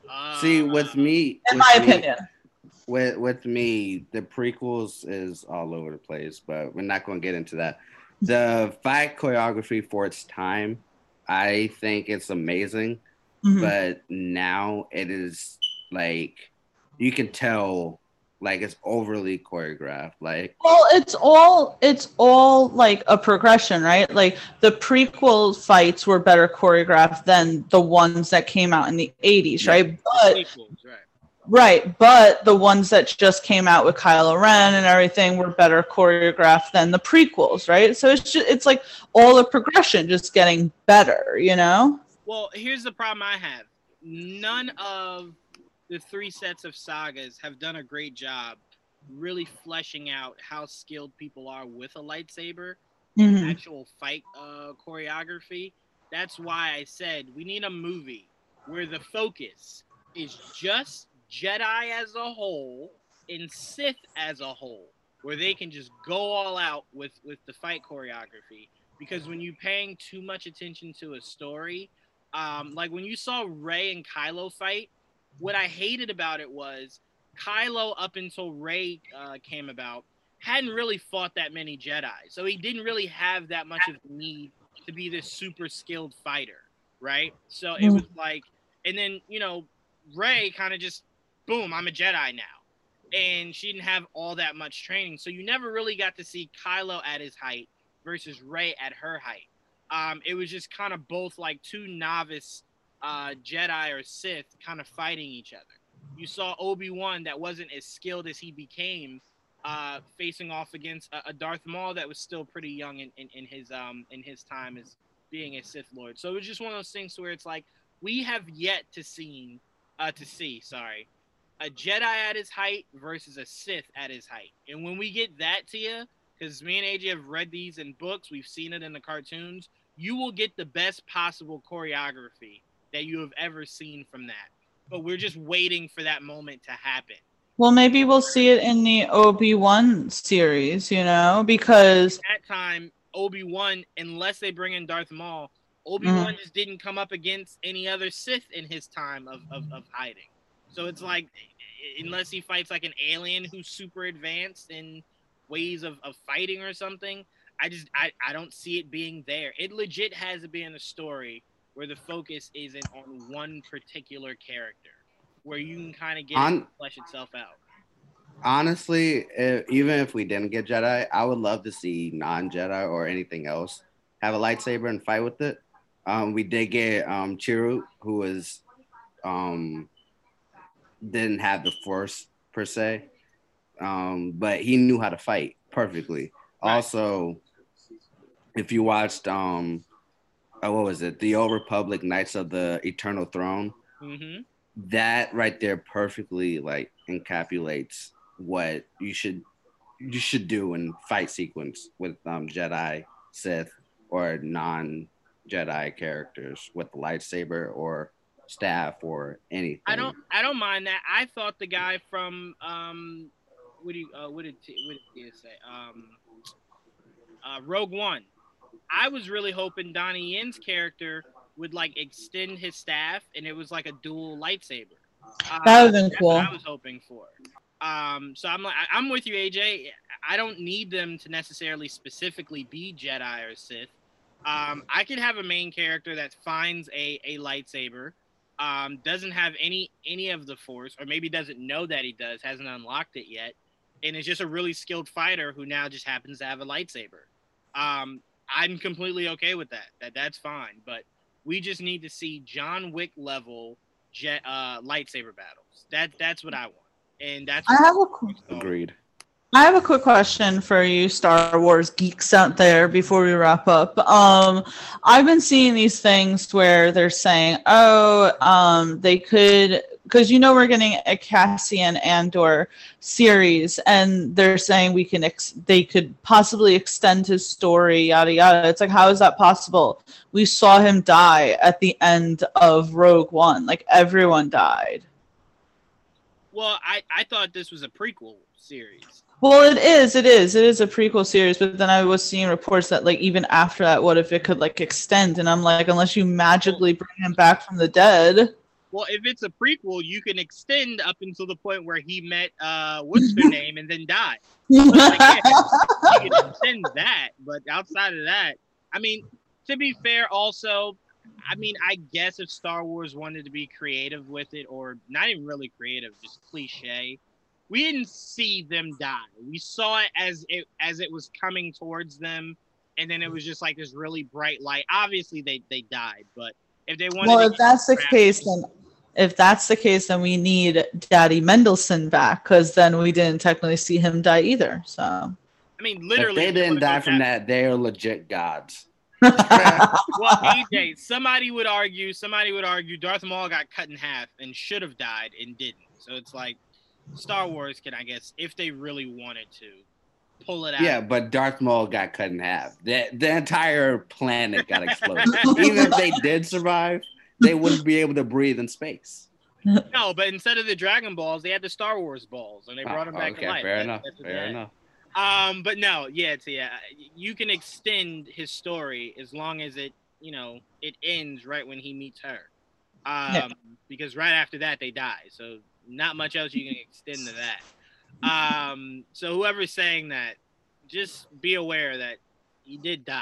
uh, See, with me, in with my me- opinion. with with me, the prequels is all over the place, but we're not going to get into that. The fight choreography for its time, I think it's amazing, Mhm. but now it is like you can tell like it's overly choreographed. Like Well, it's all it's all like a progression, right? Like the prequel fights were better choreographed than the ones that came out in the 80s, Yeah. right? But sequels, right. Right, but the ones that just came out with Kylo Ren and everything were better choreographed than the prequels, right? So it's just it's like all the progression just getting better, you know? Well, here's the problem I have. None of the three sets of sagas have done a great job really fleshing out how skilled people are with a lightsaber Mhm. actual fight uh, choreography. That's why I said we need a movie where the focus is just Jedi as a whole and Sith as a whole, where they can just go all out with with the fight choreography. Because when you're paying too much attention to a story, um, like when you saw Rey and Kylo fight, what I hated about it was Kylo up until Rey uh, came about hadn't really fought that many Jedi, so he didn't really have that much of a need to be this super skilled fighter, right? So it was like, and then you know, Rey kind of just, boom, I'm a Jedi now, and she didn't have all that much training, so you never really got to see Kylo at his height versus Rey at her height. Um, it was just kind of both like two novice uh, Jedi or Sith kind of fighting each other. You saw Obi Wan that wasn't as skilled as he became uh, facing off against a, a Darth Maul that was still pretty young in, in, in his um in his time as being a Sith Lord. So it was just one of those things where it's like we have yet to see uh, to see sorry a Jedi at his height versus a Sith at his height. And when we get that to you, because me and AJ have read these in books, we've seen it in the cartoons, you will get the best possible choreography that you have ever seen from that. But we're just waiting for that moment to happen. Well, maybe we'll see it in the Obi Wan series, you know, because At that time, Obi Wan, unless they bring in Darth Maul, Obi Wan mm-hmm. just didn't come up against any other Sith in his time of, of, of hiding. So it's like, unless he fights like an alien who's super advanced in ways of, of fighting or something, I just I, I don't see it being there. It legit has to be in a story where the focus isn't on one particular character, where you can kind of get it On- to flesh itself out. honestly, if, even if we didn't get Jedi, I would love to see non-Jedi or anything else have a lightsaber and fight with it. Um, we did get um, Chirrut, who was um, didn't have the Force per se, um, but he knew how to fight perfectly. Right. Also, if you watched, um, oh, what was it, the Old Republic Knights of the Eternal Throne? mm-hmm. that right there perfectly like encapsulates what you should you should do in fight sequence with um Jedi, Sith, or non Jedi characters with the lightsaber or staff or anything. I don't I don't mind that. I thought the guy from um what do you uh, what did T- what did he say um uh, Rogue One. I was really hoping Donnie Yen's character would like extend his staff and it was like a dual lightsaber. Uh, That would've been cool. What I was hoping for. Um, so I'm like I- I'm with you, AJ. I don't need them to necessarily specifically be Jedi or Sith. Um, I could have a main character that finds a, a lightsaber, um, doesn't have any any of the force, or maybe doesn't know that he does, hasn't unlocked it yet, and is just a really skilled fighter who now just happens to have a lightsaber. Um, I'm completely okay with that. That that's fine. But we just need to see John Wick level jet uh, lightsaber battles. That that's what I want, and that's I have a qu- Agreed. I have a quick question for you, Star Wars geeks out there, before we wrap up. Um, I've been seeing these things where they're saying, "Oh, um, they could," because you know we're getting a Cassian Andor series, and they're saying we can, ex- they could possibly extend his story, yada yada. It's like, how is that possible? We saw him die at the end of Rogue One. Like everyone died. Well, I I thought this was a prequel series. Well, it is. It is. It is a prequel series, but then I was seeing reports that like even after that, what if it could like extend? And I'm like, unless you magically bring him back from the dead. Well, if it's a prequel, you can extend up until the point where he met uh what's her name and then died. Like, yeah, you can extend that, but outside of that, I mean, to be fair, also, I mean, I guess if Star Wars wanted to be creative with it, or not even really creative, just cliche, we didn't see them die. We saw it as it as it was coming towards them, and then it was just like this really bright light. Obviously, they they died, but if they wanted, well, to if that's the case, then if that's the case, then we need Daddy Mendelsohn back because then we didn't technically see him die either. So. I mean, literally, they if you didn't die from that that, they are legit gods. well, AJ, somebody would argue, somebody would argue Darth Maul got cut in half and should have died and didn't. So it's like Star Wars can, I guess, if they really wanted to, pull it out. Yeah, but Darth Maul got cut in half. The, the entire planet got exploded. Even if they did survive, they wouldn't be able to breathe in space. No, but instead of the Dragon Balls, they had the Star Wars balls, and they brought them Oh, back okay, to life. fair That- enough. that's what they Fair had. enough. Um, but no, yeah, it's, yeah, you can extend his story as long as it, you know, it ends right when he meets her. Um, Yeah. because right after that they die, so not much else you can extend to that. Um, so whoever's saying that, just be aware that he did die.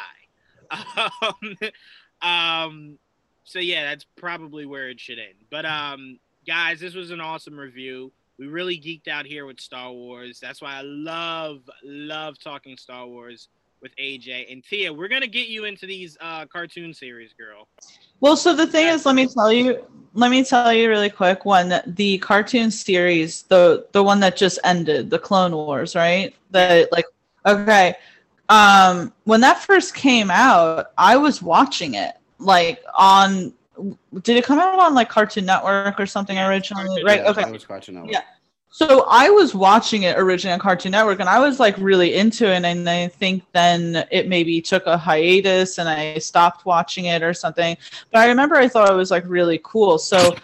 Um, um, so yeah, that's probably where it should end. But um, guys, this was an awesome review. We really geeked out here with Star Wars. That's why I love, love talking Star Wars with AJ and Tia. We're gonna get you into these uh, cartoon series, girl. Well, so the thing is, let me tell you, let me tell you really quick. When the cartoon series, the the one that just ended, the Clone Wars, right? That like, okay, um, when that first came out, I was watching it like on did it come out on like Cartoon Network or something originally? Cartoon right. Yeah, Okay. It was Cartoon Network. Yeah. So I was watching it originally on Cartoon Network, and I was like really into it. And I think then it maybe took a hiatus, and I stopped watching it or something. But I remember I thought it was like really cool. So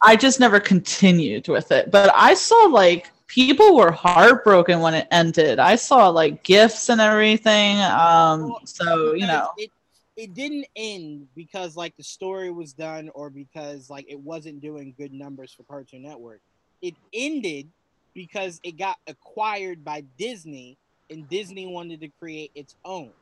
I just never continued with it. But I saw like people were heartbroken when it ended. I saw like gifts and everything. Um, so you know, it it didn't end because like the story was done or because like it wasn't doing good numbers for Cartoon Network. It ended because it got acquired by Disney and Disney wanted to create its own.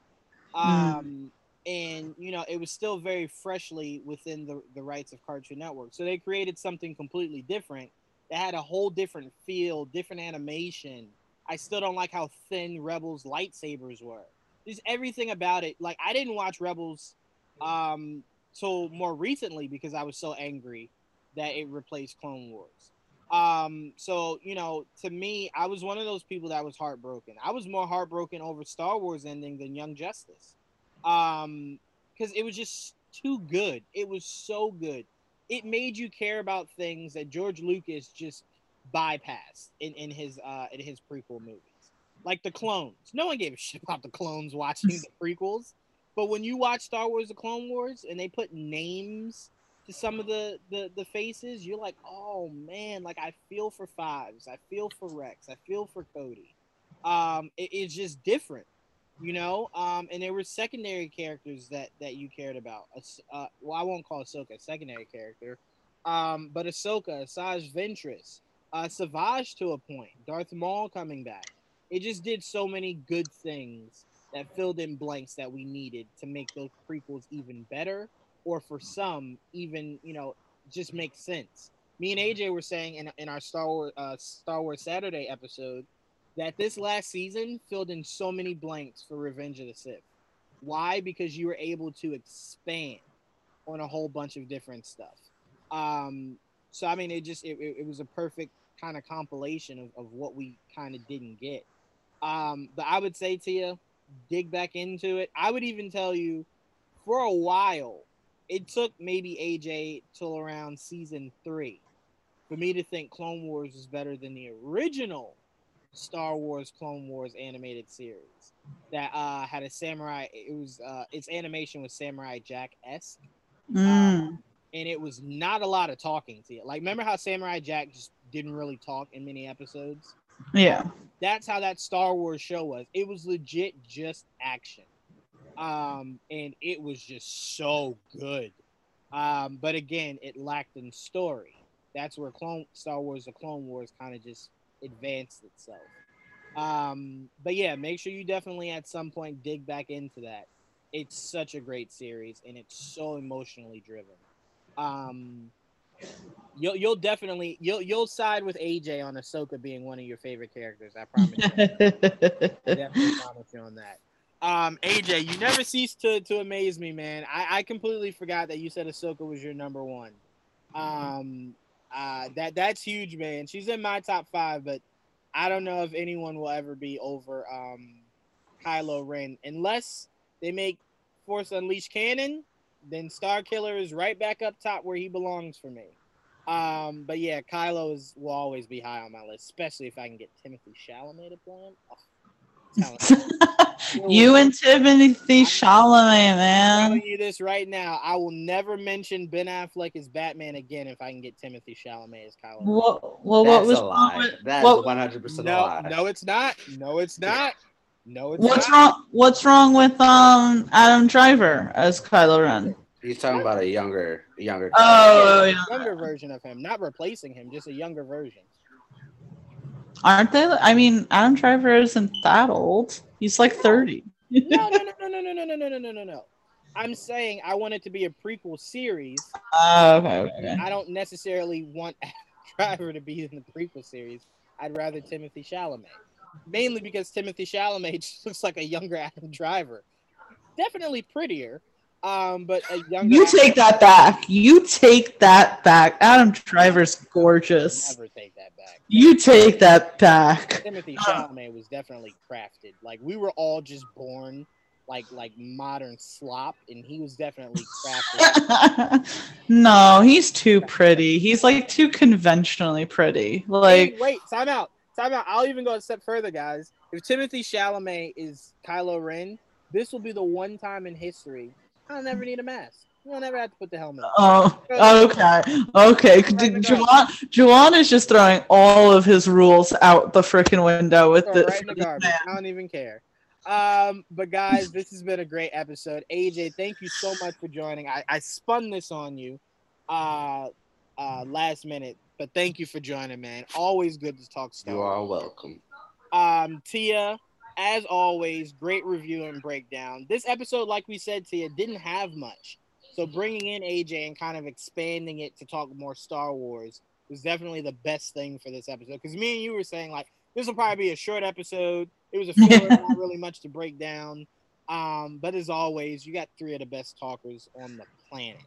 Um and you know it was still very freshly within the, the rights of Cartoon Network. So they created something completely different that had a whole different feel, different animation. I still don't like how thin Rebels lightsabers were just everything about it. Like I didn't watch Rebels um till more recently because I was so angry that it replaced Clone Wars. Um, so you know, to me, I was one of those people that was heartbroken. I was more heartbroken over Star Wars ending than Young Justice. Um, because it was just too good. It was so good. It made you care about things that George Lucas just bypassed in, in his uh in his prequel movies like the clones. No one gave a shit about the clones watching the prequels. But when you watch Star Wars: The Clone Wars and they put names to some of the, the the faces, you're like, oh man, like I feel for Fives, I feel for Rex, I feel for Cody. Um, it- it's just different, you know. Um, and there were secondary characters that that you cared about. Uh, well, I won't call Ahsoka a secondary character, um, but Ahsoka, Asajj Ventress, uh, Savage to a point, Darth Maul coming back it just did so many good things that filled in blanks that we needed to make those prequels even better or for some even you know just makes sense. Me and aj were saying in, in our star wars uh, star wars saturday episode that this last season filled in so many blanks for revenge of the sith. Why? Because you were able to expand on a whole bunch of different stuff. Um so i mean it just it, it, it was a perfect kind of compilation of, of what we kind of didn't get. Um, but I would say to you, dig back into it. I would even tell you, for a while, it took maybe AJ till around season three for me to think Clone Wars was better than the original Star Wars Clone Wars animated series that uh, had a samurai. It was uh, its animation was Samurai Jack esque, Mm. and it was not a lot of talking to you. Like, remember how Samurai Jack just didn't really talk in many episodes? yeah. that's how that Star Wars show was. It was legit just action. Um, and it was just so good. Um, but again, it lacked in story. That's where Clone Star Wars the Clone Wars kind of just advanced itself. Um, but yeah, make sure you definitely at some point dig back into that. It's such a great series and it's so emotionally driven. Um, you'll you'll definitely you'll you'll side with AJ on Ahsoka being one of your favorite characters. I promise you. I definitely promise you on that. Um, AJ, you never cease to to amaze me, man. I, I completely forgot that you said Ahsoka was your number one. Um, uh, that that's huge, man. She's in my top five, but I don't know if anyone will ever be over um Kylo Ren unless they make Force Unleashed canon. Then Starkiller is right back up top where he belongs for me. Um, but yeah, Kylo is will always be high on my list, especially if I can get Timothy Chalamet to play him. Oh. you and Timothy Chalamet, man. I'm telling you this right now. I will never mention Ben Affleck as Batman again if I can get Timothy Chalamet as Kylo. Ren. What, well, That's what was wrong with That's what- one hundred percent a No, lie. no, it's not. No, it's not. No, it's what's not. wrong? What's wrong with um Adam Driver as Kylo Ren? He's talking about a younger, younger. Oh, yeah. younger version of him, not replacing him, just a younger version. Aren't they? I mean, Adam Driver isn't that old. He's like thirty. No, no, no, no, no, no, no, no, no, no, no, no, no. I'm saying I want it to be a prequel series. Oh, okay, okay. I don't necessarily want Adam Driver to be in the prequel series. I'd rather Timothy Chalamet, mainly because Timothy Chalamet looks like a younger Adam Driver. Definitely prettier, um, but a younger. You take that back. You take that back. Adam Driver's gorgeous. Never take that back. You take that back. Timothy Chalamet was definitely crafted. Like we were all just born like like modern slop, and he was definitely crafted. no, he's too pretty. He's like too conventionally pretty. Like Hey, wait, time out, time out. I'll even go a step further, guys. If Timothy Chalamet is Kylo Ren, this will be the one time in history I'll never need a mask. You'll never have to put the helmet. on. Oh, okay, okay. Juwan, Juwan is just throwing all of his rules out the freaking window with Throw the. right in the garbage. I don't even care. Um, but guys, this has been a great episode. AJ, thank you so much for joining. I, I spun this on you uh uh last minute, but thank you for joining, man. Always good to talk Star You are welcome. Um, Tia, as always, great review and breakdown. This episode, like we said, to you, didn't have much. So bringing in AJ and kind of expanding it to talk more Star Wars was definitely the best thing for this episode. Because me and you were saying like this will probably be a short episode. It was a filler, not really much to break down. Um, but as always, you got three of the best talkers on the planet.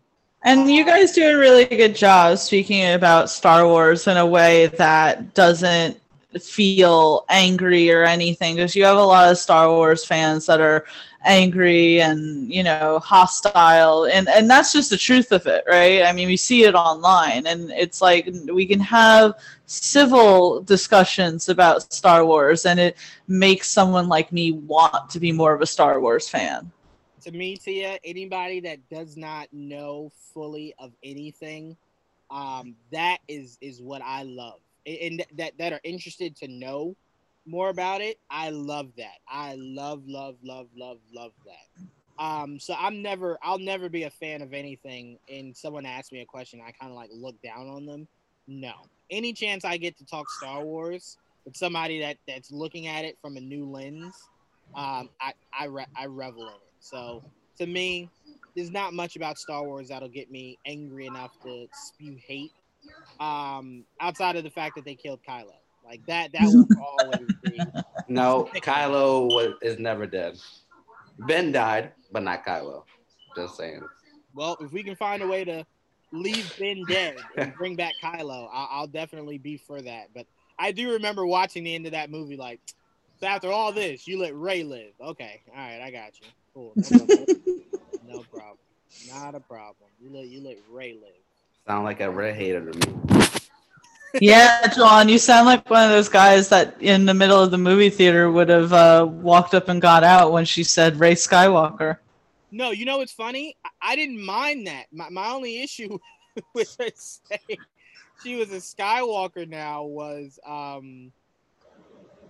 And you guys do a really good job speaking about Star Wars in a way that doesn't feel angry or anything because you have a lot of Star Wars fans that are angry and you know hostile and and that's just the truth of it right? I mean we see it online and it's like we can have civil discussions about star wars and it makes someone like me want to be more of a star wars fan. To me, Tia, anybody that does not know fully of anything, um, that is is what I love, and that that are interested to know more about it. I love that. I love, love, love, love, love that. Um, so I'm never, I'll never be a fan of anything. And someone asks me a question, I kind of like look down on them. No, any chance I get to talk Star Wars with somebody that that's looking at it from a new lens, um, I I, re- I revel in it. So to me, there's not much about Star Wars that'll get me angry enough to spew hate. Um, outside of the fact that they killed Kylo, like that, that will always be. No, Kylo was, is never dead. Ben died, but not Kylo. Just saying. Well, if we can find a way to leave Ben dead and bring back Kylo, I'll, I'll definitely be for that. But I do remember watching the end of that movie, like, so after all this, you let Rey live. Okay, all right, I got you. Cool. No problem. no problem. Not a problem. You let you let Rey live. Sound like a red hater to me. yeah, Jon, you sound like one of those guys that in the middle of the movie theater would have uh, walked up and got out when she said Rey Skywalker. No, you know what's funny? I, I didn't mind that. My, my only issue with her saying she was a Skywalker now was um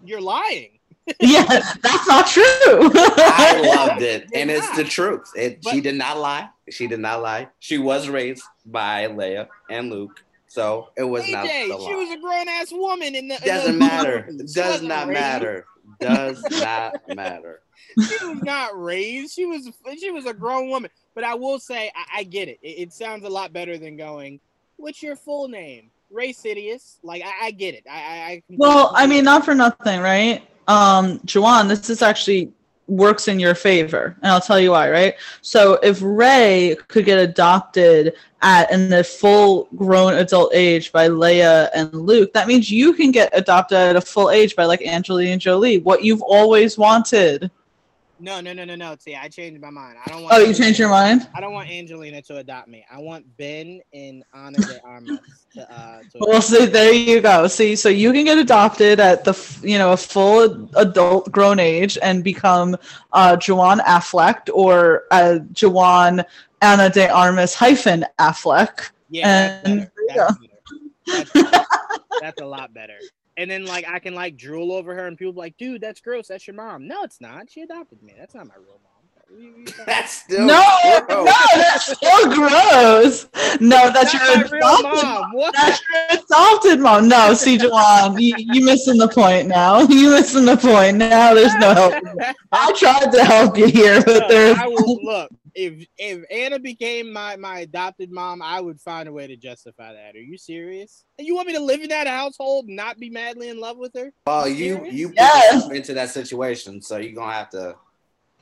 you're lying. Yeah, that's not true. I loved it, and it's the truth. It, she did not lie. She did not lie. She was raised by Leia and Luke, so it was not AJ, the she was a grown ass woman in the. in Doesn't matter. movie. She Does wasn't raised. matter. Does not matter. She was not raised. She was she was a grown woman. But I will say, I, I get it. it. It sounds a lot better than going. What's your full name? Rey Sidious. Like I, I get it. I, I, I well, I mean, not for nothing, right? Um, Juwan, this is actually works in your favor, and I'll tell you why, right? So if Rey could get adopted at in the full grown adult age by Leia and Luke, that means you can get adopted at a full age by like Angelina Jolie, what you've always wanted. No, no, no, no, no. See, I changed my mind. I don't want. Oh, you changed your mind? I don't want Angelina to adopt me. I want Ben and Ana de Armas to. Uh, to Well, see, there you go. See, so you can get adopted at the, you know, a full adult grown age and become uh, Jawan Affleck or uh, Jawan Ana de Armas hyphen Affleck. yeah, that's and better. there you That's, better. That's, that's a lot better. And then like I can like drool over her and people like, dude, that's gross. That's your mom. No, it's not. She adopted me. That's not my real mom. What are you- what are you talking That's still No, gross. no, that's still gross. No, that's That's your my adopted mom. What? That's your adopted mom. No, see, Jawan, you, you missing the point now. You missing the point now. There's no help. I tried to help you here, but No, there's I will look. If if Ana became my my adopted mom, I would find a way to justify that. Are you serious? You want me to live in that household not be madly in love with her? Well, you you put Yes. into that situation, so you're gonna have to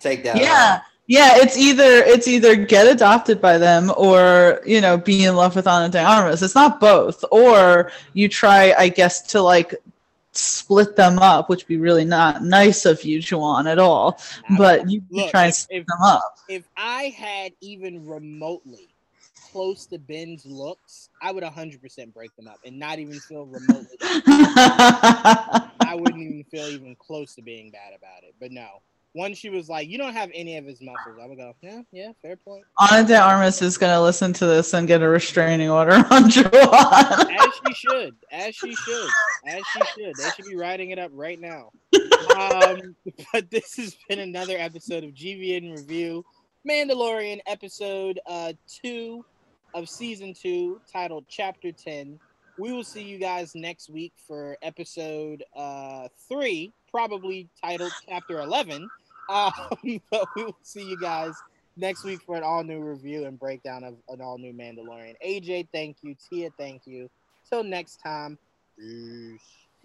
take that. yeah on. yeah it's either it's either get adopted by them or you know be in love with Ana de Armas. It's not both. Or you try, I guess, to like split them up, which would be really not nice of you, Juan, at all. Mm-hmm. But you Look, try and if- split if- them up. If I had even remotely close to Ben's looks, I would 100% break them up and not even feel remotely. I wouldn't even feel even close to being bad about it. But no, once she was like, "You don't have any of his muscles," I would go, "Yeah, yeah, fair point." Ana de Armas is going to listen to this and get a restraining order on Juwan. As she should, as she should, as she should. They should be writing it up right now. Um, but this has been another episode of GVN Review, Mandalorian episode uh two of season two, titled Chapter Ten. We will see you guys next week for episode uh three, probably titled Chapter Eleven. Um, but we will see you guys next week for an all new review and breakdown of an all new Mandalorian. AJ, thank you. Tia, thank you. Till next time. Peace.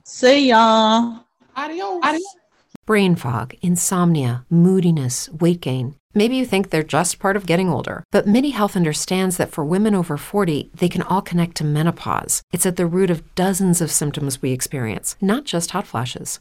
See ya. Brain fog, insomnia, moodiness, weight gain. Maybe you think they're just part of getting older, but MIDI Health understands that for women over 40, they can all connect to menopause. It's at the root of dozens of symptoms we experience, not just hot flashes.